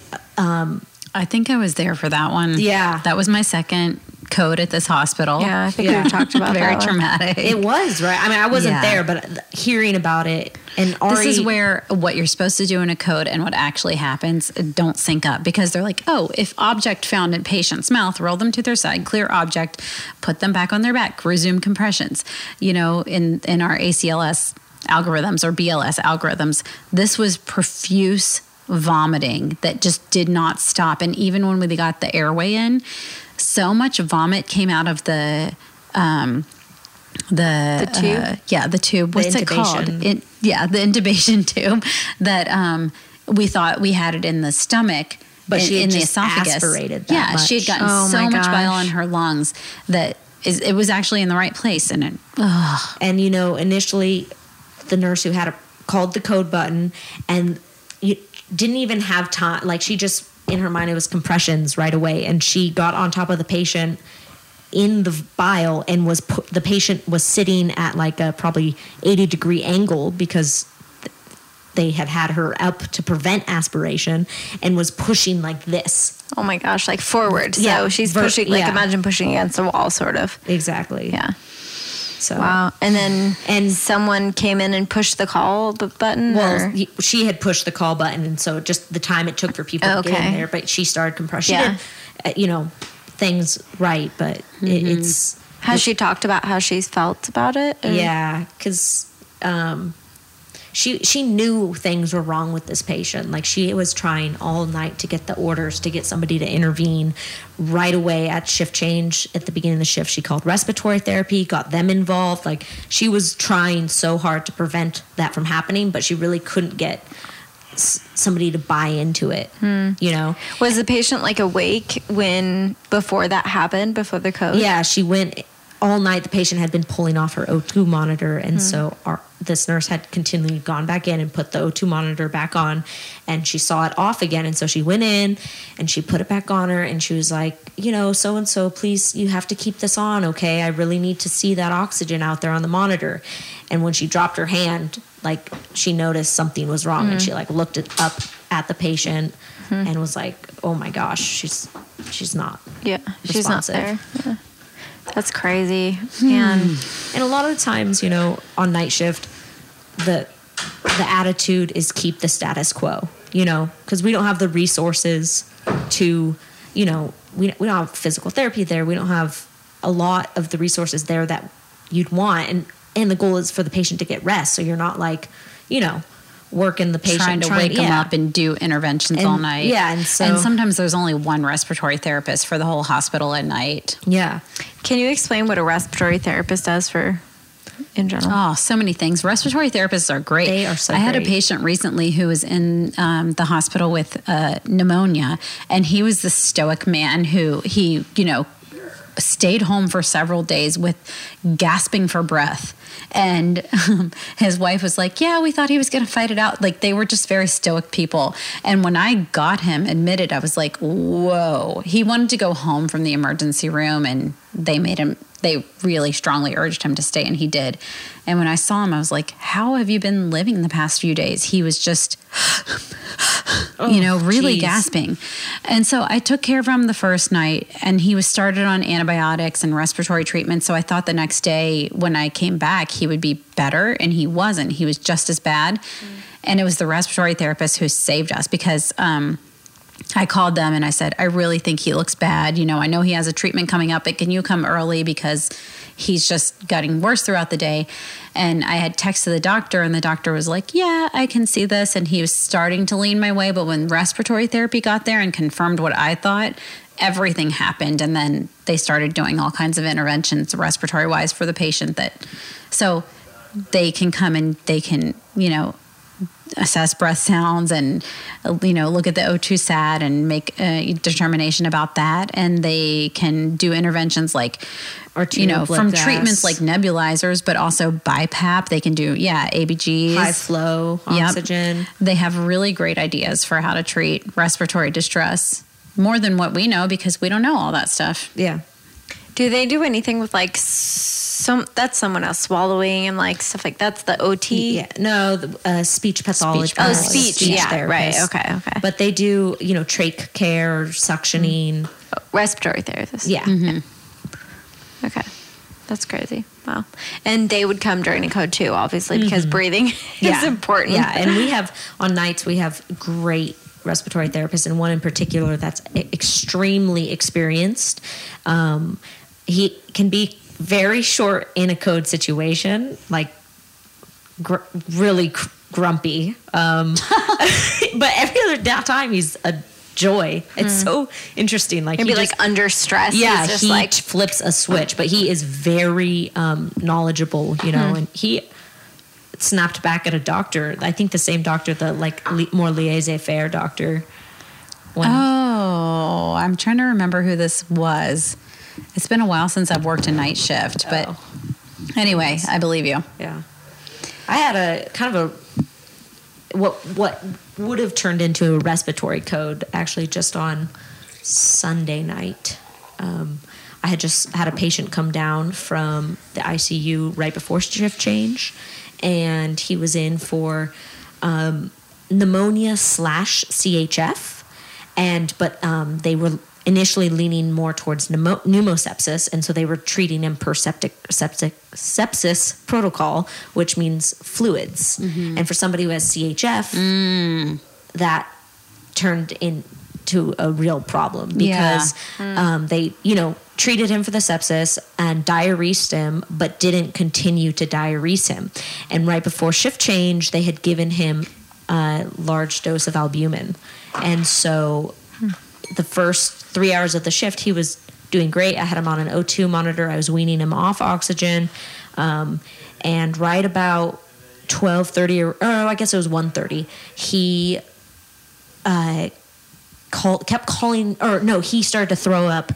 I think I was there for that one. Yeah. That was my second code at this hospital. Yeah, I think Yeah. we've talked about Very that traumatic. It was right. I mean, I wasn't Yeah. there, but hearing about it and Ari, this is where what you're supposed to do in a code and what actually happens don't sync up because they're like, oh, if object found in patient's mouth, roll them to their side, clear object, put them back on their back, resume compressions. You know, in in our ACLS algorithms or BLS algorithms, this was profuse vomiting that just did not stop. And even when we got the airway in, so much vomit came out of the um, the, The tube? uh, yeah, the tube. What's it called? It, yeah, the intubation tube that um, we thought we had it in the stomach. But in, she had in the esophagus. aspirated that yeah, she had gotten Oh so much bile in her lungs that is, it was actually in the right place, and it, ugh, and you know, initially, the nurse who had a, called the code button and you didn't even have time. Like she just in her mind it was compressions right away, and she got on top of the patient in the bile and was pu- the patient was sitting at like a probably 80 degree angle because they had had her up to prevent aspiration and was pushing like this Oh my gosh, like forward. So Yeah, she's ver- pushing, like yeah. imagine pushing against a wall, sort of. exactly Yeah. So Wow. And then And- someone came in and pushed the call button. Well, or- she had pushed the call button, and so just the time it took for people to get in there. But she started compression. Yeah. did, uh, you know, things right, but Mm-hmm. it, it's has she talked about how she's felt about it? or- yeah, because um, she she knew things were wrong with this patient. Like she was trying all night to get the orders to get somebody to intervene right away at shift change at the beginning of the shift. She called respiratory therapy, got them involved. Like she was trying so hard to prevent that from happening, but she really couldn't get somebody to buy into it. Hmm. You know. Was the patient like awake when before that happened, before the code? Yeah, she went all night. The patient had been pulling off her O2 monitor, and hmm. so our, this nurse had continually gone back in and put the O2 monitor back on, and she saw it off again, and so she went in and she put it back on her, and she was like, you know, so and so, please, you have to keep this on, okay? I really need to see that oxygen out there on the monitor, and when she dropped her hand, like she noticed something was wrong, and mm-hmm. she like looked it up at the patient. Mm-hmm. And was like, "Oh my gosh, she's she's not Yeah. She's not there. Yeah. That's crazy. Hmm. Man. And a lot of the times, you know, on night shift, the the attitude is keep the status quo. You know, because we don't have the resources to, you know, we we don't have physical therapy there. We don't have a lot of the resources there that you'd want, and and the goal is for the patient to get rest. So you're not like, you know, working the patient trying to wake them up and do interventions And- all night. yeah, and so- and sometimes there's only one respiratory therapist for the whole hospital at night. yeah. Can you explain what a respiratory therapist does for in general? Oh, so many things. Respiratory therapists are great. They are so I had a patient recently who was in um, the hospital with uh, pneumonia, and he was the stoic man who he, you know, stayed home for several days with gasping for breath. And um, his wife was like, Yeah, we thought he was going to fight it out. Like they were just very stoic people. And when I got him admitted, I was like, Whoa. He wanted to go home from the emergency room, and they made him, they really strongly urged him to stay, and he did. And when I saw him, I was like, How have you been living the past few days? He was just, you know, really geez. gasping. And so I took care of him the first night, and he was started on antibiotics and respiratory treatment. So I thought the next day when I came back, he would be better, and he wasn't. He was just as bad. And it was the respiratory therapist who saved us because um, I called them and I said, I really think he looks bad. You know, I know he has a treatment coming up, but can you come early because he's just getting worse throughout the day? And I had texted the doctor, and the doctor was like, Yeah, I can see this. And he was starting to lean my way. But when respiratory therapy got there and confirmed what I thought, everything happened. And then they started doing all kinds of interventions, respiratory wise, for the patient that so they can come and they can, you know, assess breath sounds and you know look at the O2 sat and make a determination about that and they can do interventions like or you know from gas. treatments like nebulizers but also BiPAP they can do yeah ABGs High flow Yep. oxygen. they have really great ideas for how to treat respiratory distress more than what we know because we don't know all that stuff Yeah. Do they do anything with like some? That's someone else swallowing and like stuff like that's the OT. Yeah, no, the, uh, speech pathologist. Oh, pathologist, speech. yeah, right. therapist. Okay, okay. But they do, you know, trach care, suctioning. respiratory therapist. Yeah. Mm-hmm. Okay, that's crazy. Wow. And they would come during a code too, obviously, because breathing is Mm-hmm. Yeah. important. Yeah, and we have on nights we have great respiratory therapists, and one in particular that's extremely experienced. Um, he can be very short in a code situation, like gr- really cr- grumpy. Um, but every other time he's a joy. It's so interesting. Like Maybe he like under stress. yeah, just he like flips a switch, but he is very um, knowledgeable, you know, and he snapped back at a doctor. I think the same doctor, the like li- more laissez-faire doctor. When, Oh, I'm trying to remember who this was. It's been a while since I've worked a night shift, but Oh. anyway, I believe you. Yeah, I had a kind of a what what would have turned into a respiratory code actually just on Sunday night. Um, I had just had a patient come down from the ICU right before shift change, and he was in for um, pneumonia slash CHF, and but um, they were initially leaning more towards pneumo- pneumosepsis, and so they were treating him per septic, septic sepsis protocol, which means fluids. Mm-hmm. And for somebody who has CHF, mm. that turned into a real problem because hmm. um, they, you know, treated him for the sepsis and diuresed him, but didn't continue to diurese him. And right before shift change, they had given him a large dose of albumin, and so hmm. The first three hours of the shift, he was doing great. I had him on an O2 monitor. I was weaning him off oxygen. Um, and right about 12.30 or, oh, I guess it was 1.30, he uh, call, kept calling, or no, he started to throw up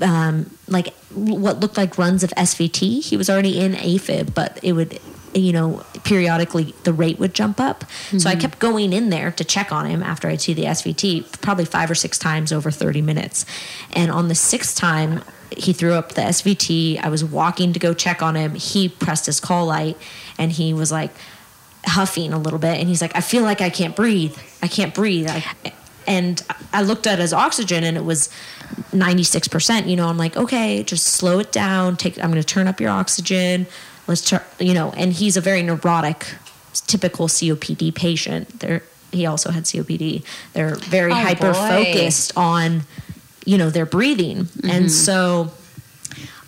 um, like what looked like runs of SVT. He was already in AFib, but it would, you know, periodically the rate would jump up. So I mm-hmm. kept going in there to check on him after I'd see the SVT probably five or six times over 30 minutes. And on the sixth time, he threw up the SVT. I was walking to go check on him. He pressed his call light and he was like huffing a little bit. And he's like, I feel like I can't breathe. I can't breathe. I, and I looked at his oxygen and it was 96%. You know, I'm like, okay, just slow it down. Take, I'm going to turn up your oxygen. Let's, you know, and he's a very neurotic, typical COPD patient. There, he also had COPD. They're very Oh, hyper focused on, you know, their breathing. And mm-hmm. so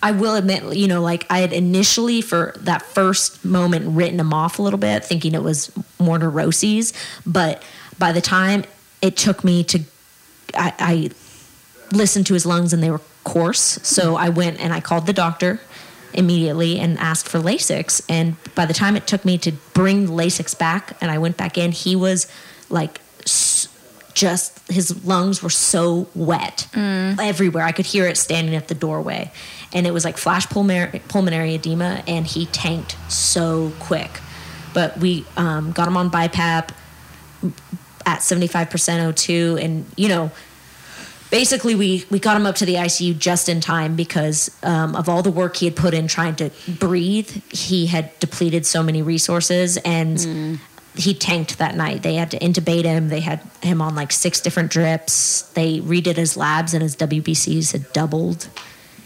I will admit, you know, like I had initially for that first moment written him off a little bit, thinking it was more neuroses. But by the time it took me to, I, I listened to his lungs and they were coarse. So I went and I called the doctor immediately and asked for Lasix. And by the time it took me to bring Lasix back and I went back in, he was like just his lungs were so wet everywhere. I could hear it standing at the doorway. And it was like flash pulmonary, pulmonary edema, and he tanked so quick. But we um, got him on BiPAP at 75% O2. And, you know, basically we we got him up to the ICU just in time because um, of all the work he had put in trying to breathe. He had depleted so many resources and he tanked that night. They had to intubate him. They had him on like six different drips. They redid his labs and his WBCs had doubled.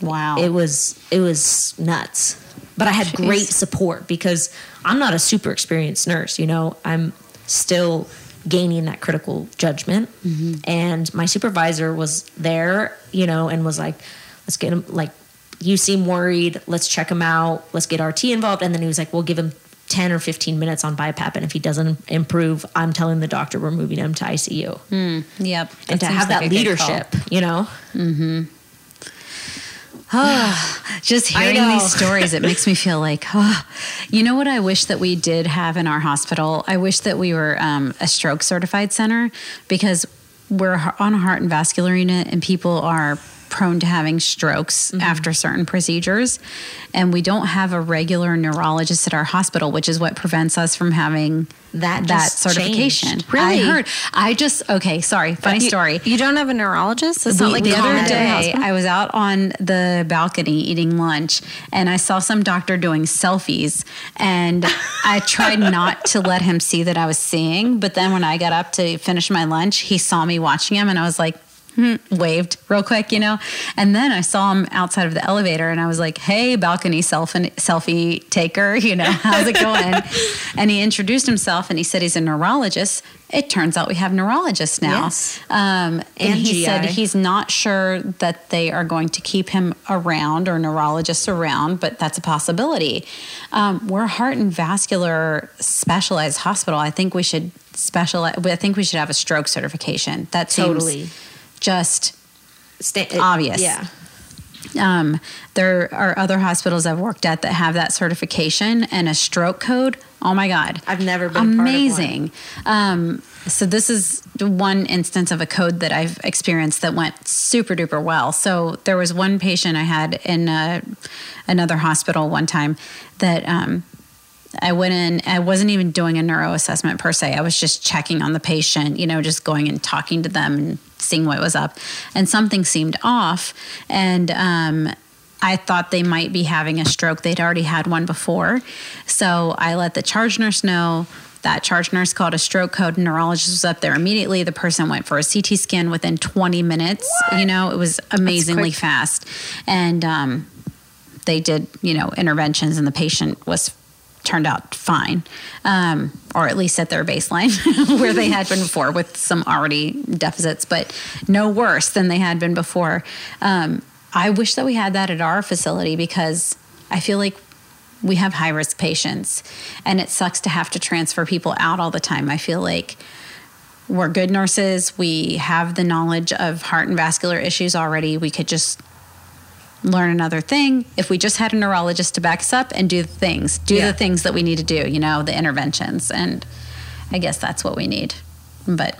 Wow. It was it was nuts. But I had Jeez. great support because I'm not a super experienced nurse, you know. I'm still gaining that critical judgment. Mm-hmm. And my supervisor was there, you know, and was like, let's get him like you seem worried, let's check him out, let's get RT involved. And then he was like, we'll give him 10 or 15 minutes on BiPAP. And if he doesn't improve, I'm telling the doctor we're moving him to ICU. Hmm. yep. and to have like that a good call. leadership, you know? Mm-hmm. Just hearing these stories, it makes me feel like, oh, you know what I wish that we did have in our hospital? I wish that we were um, a stroke certified center because we're on a heart and vascular unit and people are prone to having strokes Mm-hmm. after certain procedures. And we don't have a regular neurologist at our hospital, which is what prevents us from having That that certification. changed. I Really? heard. I just, okay, sorry, funny You- story. You don't have a neurologist? It's not like the other day? I was out on the balcony eating lunch, and I saw some doctor doing selfies, and I tried not to let him see that I was seeing. But then when I got up to finish my lunch, he saw me watching him, and I was like. Hmm, waved real quick, you know, and then I saw him outside of the elevator, and I was like, "Hey, balcony selfie selfie taker, you know, how's it going?" and he introduced himself, and he said he's a neurologist. It turns out we have neurologists now, Yes. um, and, And he said he's not sure that they are going to keep him around or neurologists around, but that's a possibility. Um, we're a heart and vascular specialized hospital. I think we should specialize. I think we should have a stroke certification. That seems Totally. Just it- Obvious. Yeah. um, there are other hospitals I've worked at that have that certification and a stroke code. Oh my God. I've never been a part of one. amazing. Um, so this is one instance of a code that I've experienced that went super duper well. So there was one patient I had in uh another hospital one time that um, I went in, I wasn't even doing a neuro assessment per se. I was just checking on the patient, you know, just going and talking to them and seeing what was up. And something seemed off. And um, I thought they might be having a stroke. They'd already had one before. So I let the charge nurse know. That charge nurse called a stroke code. Neurologist was up there immediately. The person went for a CT scan within 20 minutes. You know, it was amazingly fast. And um, they did, you know, interventions, and the patient was turned out fine, um, or at least at their baseline where they had been before with some already deficits, but no worse than they had been before. Um, I wish that we had that at our facility because I feel like we have high risk patients and it sucks to have to transfer people out all the time. I feel like we're good nurses. We have the knowledge of heart and vascular issues already. We could just learn another thing if we just had a neurologist to back us up and do the things, do Yeah. the things that we need to do, you know, the interventions. And I guess that's what we need. But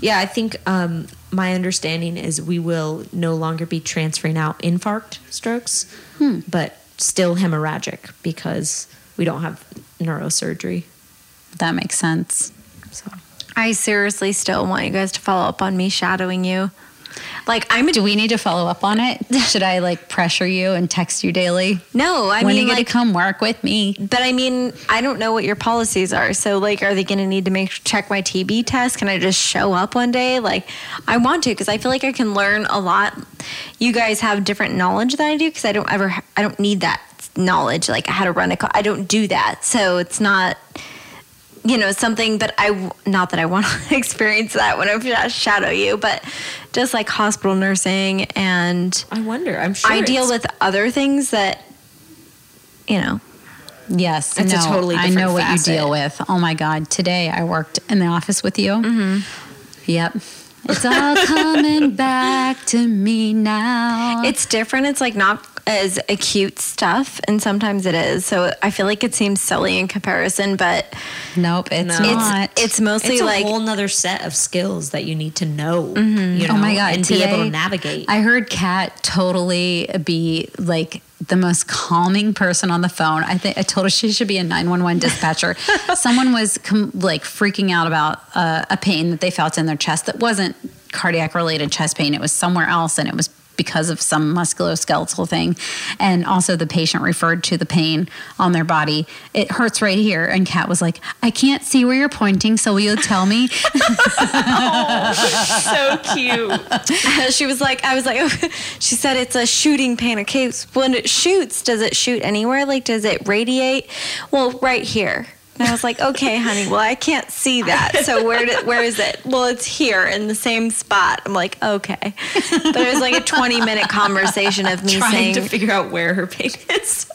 Yeah, I think um, my understanding is we will no longer be transferring out infarct strokes, but still hemorrhagic because we don't have neurosurgery. that makes sense. So I seriously still want you guys to follow up on me shadowing you. Like I'm a Do we need to follow up on it? Should I like pressure you and text you daily? no. I when mean, are you like, to come work with me? but I mean, I don't know what your policies are. So, like, are they going to need to make check my TB test? Can I just show up one day? Like, I want to because I feel like I can learn a lot. You guys have different knowledge than I do because I don't ever, I don't need that knowledge. Like, how to run a, I don't do that. So it's not, you know, something. But I, not that I want to experience that when I shadow you, but just like hospital nursing and I wonder. I'm sure I deal with other things that, you know. Yes, It's a no, totally I different know what you deal with. Oh my God! Today I worked in the office with you. Mm-hmm. Yep, it's all coming back to me now. It's different. It's like not as acute stuff, and sometimes it is. So I feel like it seems silly in comparison, but nope, it's No. not. it's it's mostly it's a like whole nother set of skills that you need to know. You know, oh my god! and today, be able to navigate. I heard Kat totally be like the most calming person on the phone. I think I told her she should be a nine one one dispatcher. Someone was com- like freaking out about uh, a pain that they felt in their chest that wasn't cardiac related chest pain. It was somewhere else, and it was because of some musculoskeletal thing. And also, the patient referred to the pain on their body. It hurts right here. And Kat was like, "I can't see where you're pointing, so will you tell me?" oh, so cute. she was like, I was like, she said it's a shooting pain. Okay, when it shoots, does it shoot anywhere? Like, does it radiate? Well, right here. And I was like, okay, honey. Well, I can't see that. So where did, where is it? Well, it's here in the same spot. I'm like, okay. But it was like a 20 minute conversation of me Trying saying, to figure out where her pain is.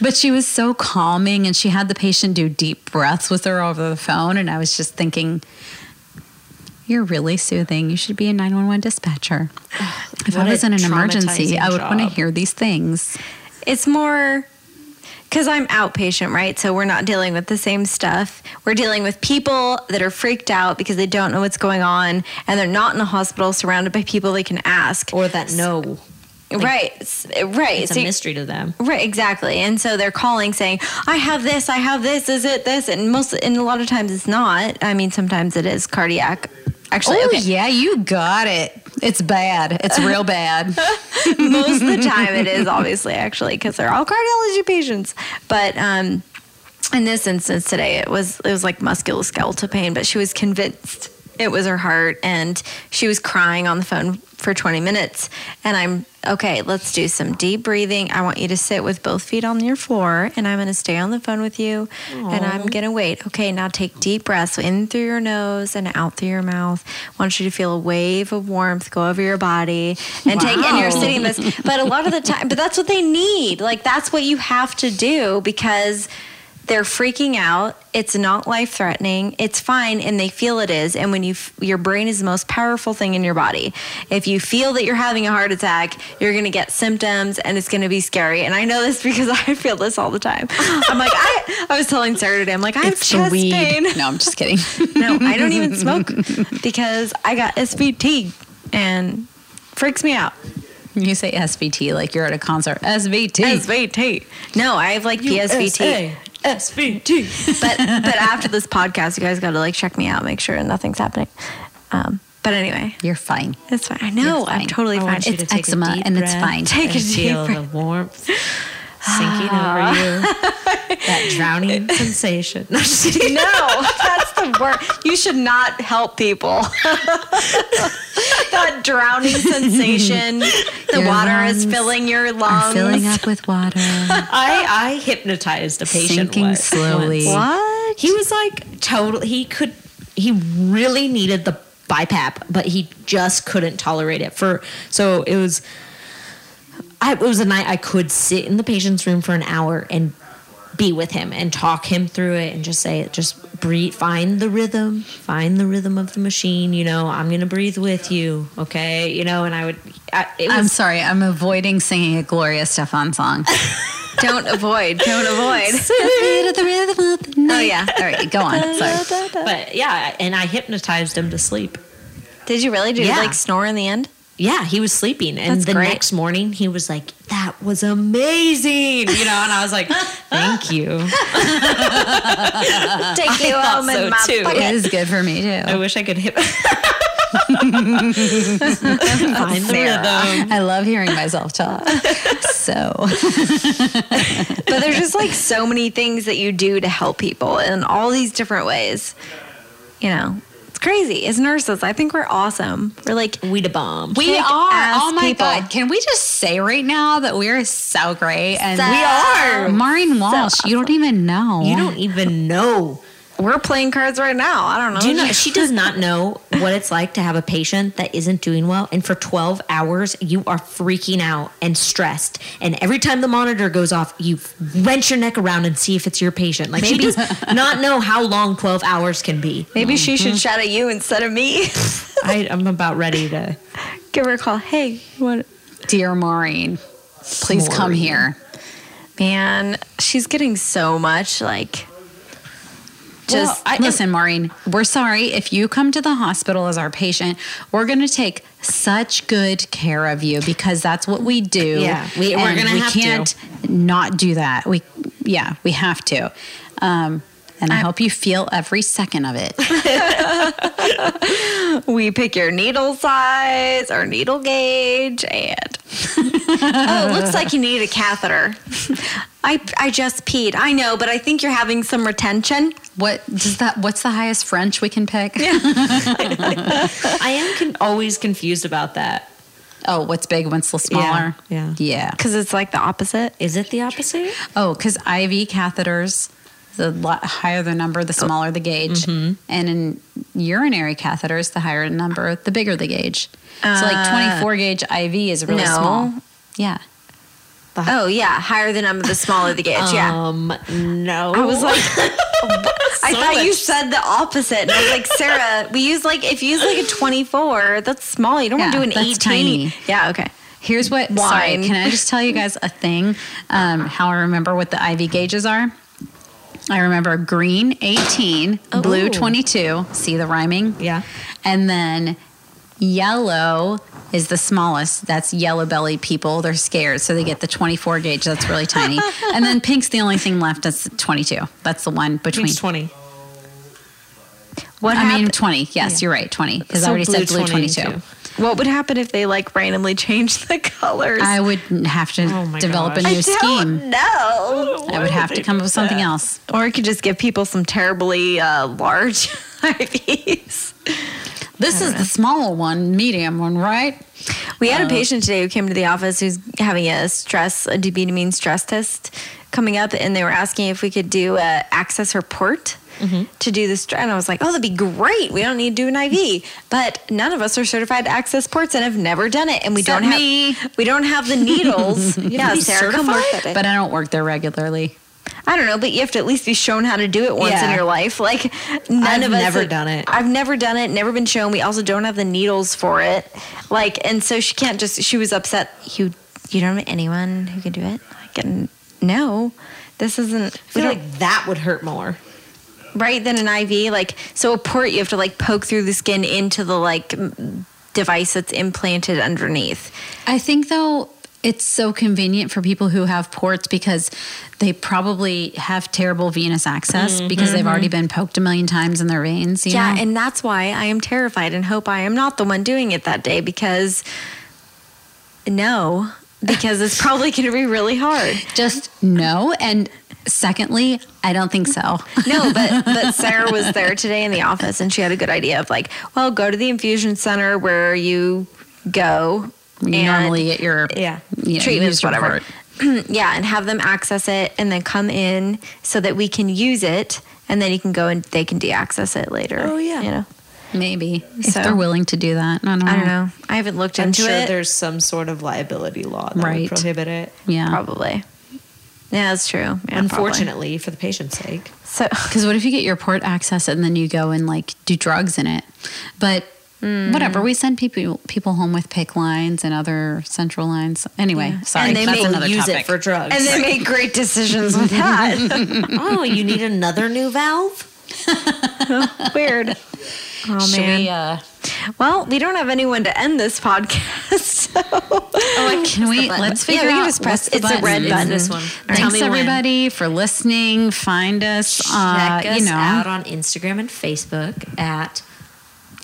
But she was so calming and she had the patient do deep breaths with her over the phone. And I was just thinking, you're really soothing. You should be a 911 dispatcher. If What I a was in an emergency, I would want to hear these things. it's more because I'm outpatient, right? So we're not dealing with the same stuff. We're dealing with people that are freaked out because they don't know what's going on and they're not in a hospital surrounded by people they can ask. Or that no. right. Right. It's So- a mystery to them. Right, exactly. And so they're calling saying, I have this, I have this, is it this? And most and a lot of times it's not. I mean, sometimes it is cardiac. Actually, Oh, okay. yeah, you got it. It's bad. It's real bad. most of the time it is obviously actually because they're all cardiology patients but um in this instance today it was it was like musculoskeletal pain but she was convinced it was her heart and she was crying on the phone for 20 minutes. And i'm okay let's do some deep breathing. I want you to sit with both feet on your floor and i'm going to stay on the phone with you and i'm going to wait. Okay now take deep breaths in through your nose and out through your mouth. I want you to feel a wave of warmth go over your body and take and you're sitting this but a lot of the time but that's what they need. Like that's what you have to do because they're freaking out it's not life threatening it's fine and they feel it is and when you f- your brain is the most powerful thing in your body if you feel that you're having a heart attack you're going to get symptoms and it's going to be scary and i know this because i feel this all the time i'm like i i was telling sarah today i'm like i have It's chest weed. pain No, I'm just kidding. no, I don't even smoke because I got SVT and freaks me out. you say SVT like you're at a concert. SVT. SVT. No, I have like PSVT. SVT. But but after this podcast, you guys got to like check me out, make sure nothing's happening. Um, but anyway, You're fine. it's fine. I know It's I'm totally I fine. want you It's, to take eczema a deep and it's fine. Take a and deep feel breath. the warmth sinking over you. That drowning sensation. No, I'm just kidding. no, that's the worst. You should not help people. that drowning sensation. The Your water is filling your Are lungs. filling up with water, I I hypnotized a patient sinking once- slowly. once. What? He was like totally, He could. He really needed the BiPAP, but he just couldn't tolerate it. For so it was. I, it was a night I could sit in the patient's room for an hour and be with him and talk him through it and just say, it just breathe, find the rhythm, find the rhythm of the machine. You know, I'm gonna breathe with you, okay? You know, and I would. I, it was, I'm sorry, I'm avoiding singing a Gloria Estefan song. Don't avoid. Don't avoid. oh yeah. All right, go on. Sorry. but yeah, and I hypnotized him to sleep. Did you really? Did Yeah. you like snore in the end? Yeah, he was sleeping, and That's the great. next morning he was like, "That was amazing," you know, and I was like, "Thank you." Take you thought home so, in my too. It pocket. is good for me too. I wish I could hit. Find the rhythm. I love hearing myself talk. So But there's just like so many things that you do to help people in all these different ways. You know, it's crazy. As nurses, I think we're awesome. We're like, We the bomb. we Kick are. Oh my people. god! Can we just say right now that we are so great and So- we are Maureen Walsh? you don't even know. you don't even know. We're playing cards right now. I don't know. Do you know? She does not know what it's like to have a patient that isn't doing well, and for 12 hours you are freaking out and stressed. And every time the monitor goes off, you wrench your neck around and see if it's your patient. Like she does not know how long 12 hours can be. Maybe she should mm-hmm. shout at you instead of me. I, I'm about ready to. Give her a call. Hey, what? Dear Maureen, please come here. Man, she's getting so much like. Just I- Listen, Maureen, we're sorry if you come to the hospital as our patient. We're going to take such good care of you because that's what we do. Yeah, we- we're and gonna we have to. can't not do that. We, yeah, we have to. Um, and I, hope you feel every second of it. we pick your needle size or needle gauge and oh it looks like you need a catheter i i just peed i know but i think you're having some retention What does that? What's the highest French we can pick? I am con- always confused about that. Oh, what's big? What's the smaller? yeah. yeah. because it's like the opposite Is it the opposite? Oh, because IV catheters, the higher the number, the smaller the gauge. Mm-hmm. And in urinary catheters, the higher the number, the bigger the gauge. so, like 24 gauge IV is really no. small. Yeah. oh yeah higher the number the smaller the gauge yeah Um, no. i was like I So thought you said the opposite. And I was like, Sarah, we use like if you use like a 24, that's small. You don't want to do an 18. tiny. Yeah, okay. Here's what, sorry, can I just tell you guys a thing? Um, how I remember what the IV gauges are? I remember green 18, blue Oh. 22. See the rhyming? Yeah. And then yellow is the smallest. That's yellow belly people. They're scared, so they get the 24 gauge. That's really tiny. and then pink's the only thing left. That's 22. That's the one between. Pink's 20. What I mean, 20. Yes, you're right. 20. Because I So already said blue blue 22. 22. What would happen if they like randomly changed the colors? I would have to Oh my develop a new I scheme. don't. I would have to come up with something else. Or you could just give people some terribly uh, large IVs. This is the smaller one, medium one, right? We had a patient today who came to the office who's having a stress, a dobutamine stress test coming up, and they were asking if we could do a access her port. Mm-hmm. To do this, and I was like, "Oh, that'd be great. We don't need to do an IV." But none of us are certified to access ports and have never done it, and we Except don't have me. we don't have the needles. yeah, be Sarah, come work certified? that day. But I don't work there regularly. I don't know, but you have to at least be shown how to do it once in your life. Like none I've of us never have- done it. I've never done it, never been shown. We also don't have the needles for it. Like, and so she can't just. She was upset. You you don't have anyone who can do it. Like, and no, this isn't. I We feel don't like that would hurt more. Right than an IV. Like, so a port you have to like poke through the skin into the like device that's implanted underneath. I think though it's so convenient for people who have ports because they probably have terrible venous access mm-hmm. because they've already mm-hmm. been poked a million times in their veins. You yeah, know? and that's why I am terrified and hope I am not the one doing it that day because no, because it's probably going to be really hard. just no. And Secondly, I don't think so. No, but but Sarah was there today in the office, and she had a good idea of like, well, go to the infusion center where you go. You and- normally get your yeah you know, treatments use whatever. yeah, and have them access it, and then come in so that we can use it, and then you can go and they can de-access it later. Oh, yeah. you know. Maybe if So- they're willing to do that. I don't know. I don't know. I haven't looked I'm into sure it. there's some sort of liability law that Right. would prohibit it. Yeah. Probably. Yeah, that's true. Yeah, probably. Unfortunately, for the patient's sake. So Because what if you get your port access and then you go and like do drugs in it? But hmm. whatever, we send people people home with PICC lines and other central lines. Anyway, sorry, And they that's may another use topic. it for drugs. and they make great decisions with that. oh, you need another new valve? Weird. Oh man. we, uh, Well, we don't have anyone to end this podcast. So. Oh, can we? Let's Yeah, figure we can out. just press- what's the it's a red It's button. this one. Tell Thanks me when. everybody for listening. Find us, uh, Check us you know, out on Instagram and Facebook at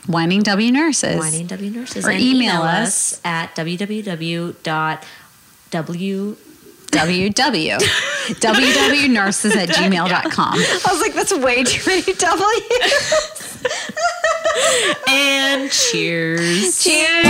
Whining W Nurses. Whining W Nurses. Or and email us. at www.w www. www.nurses at gmail.com. I was like, that's way too many W's. and cheers. Cheers.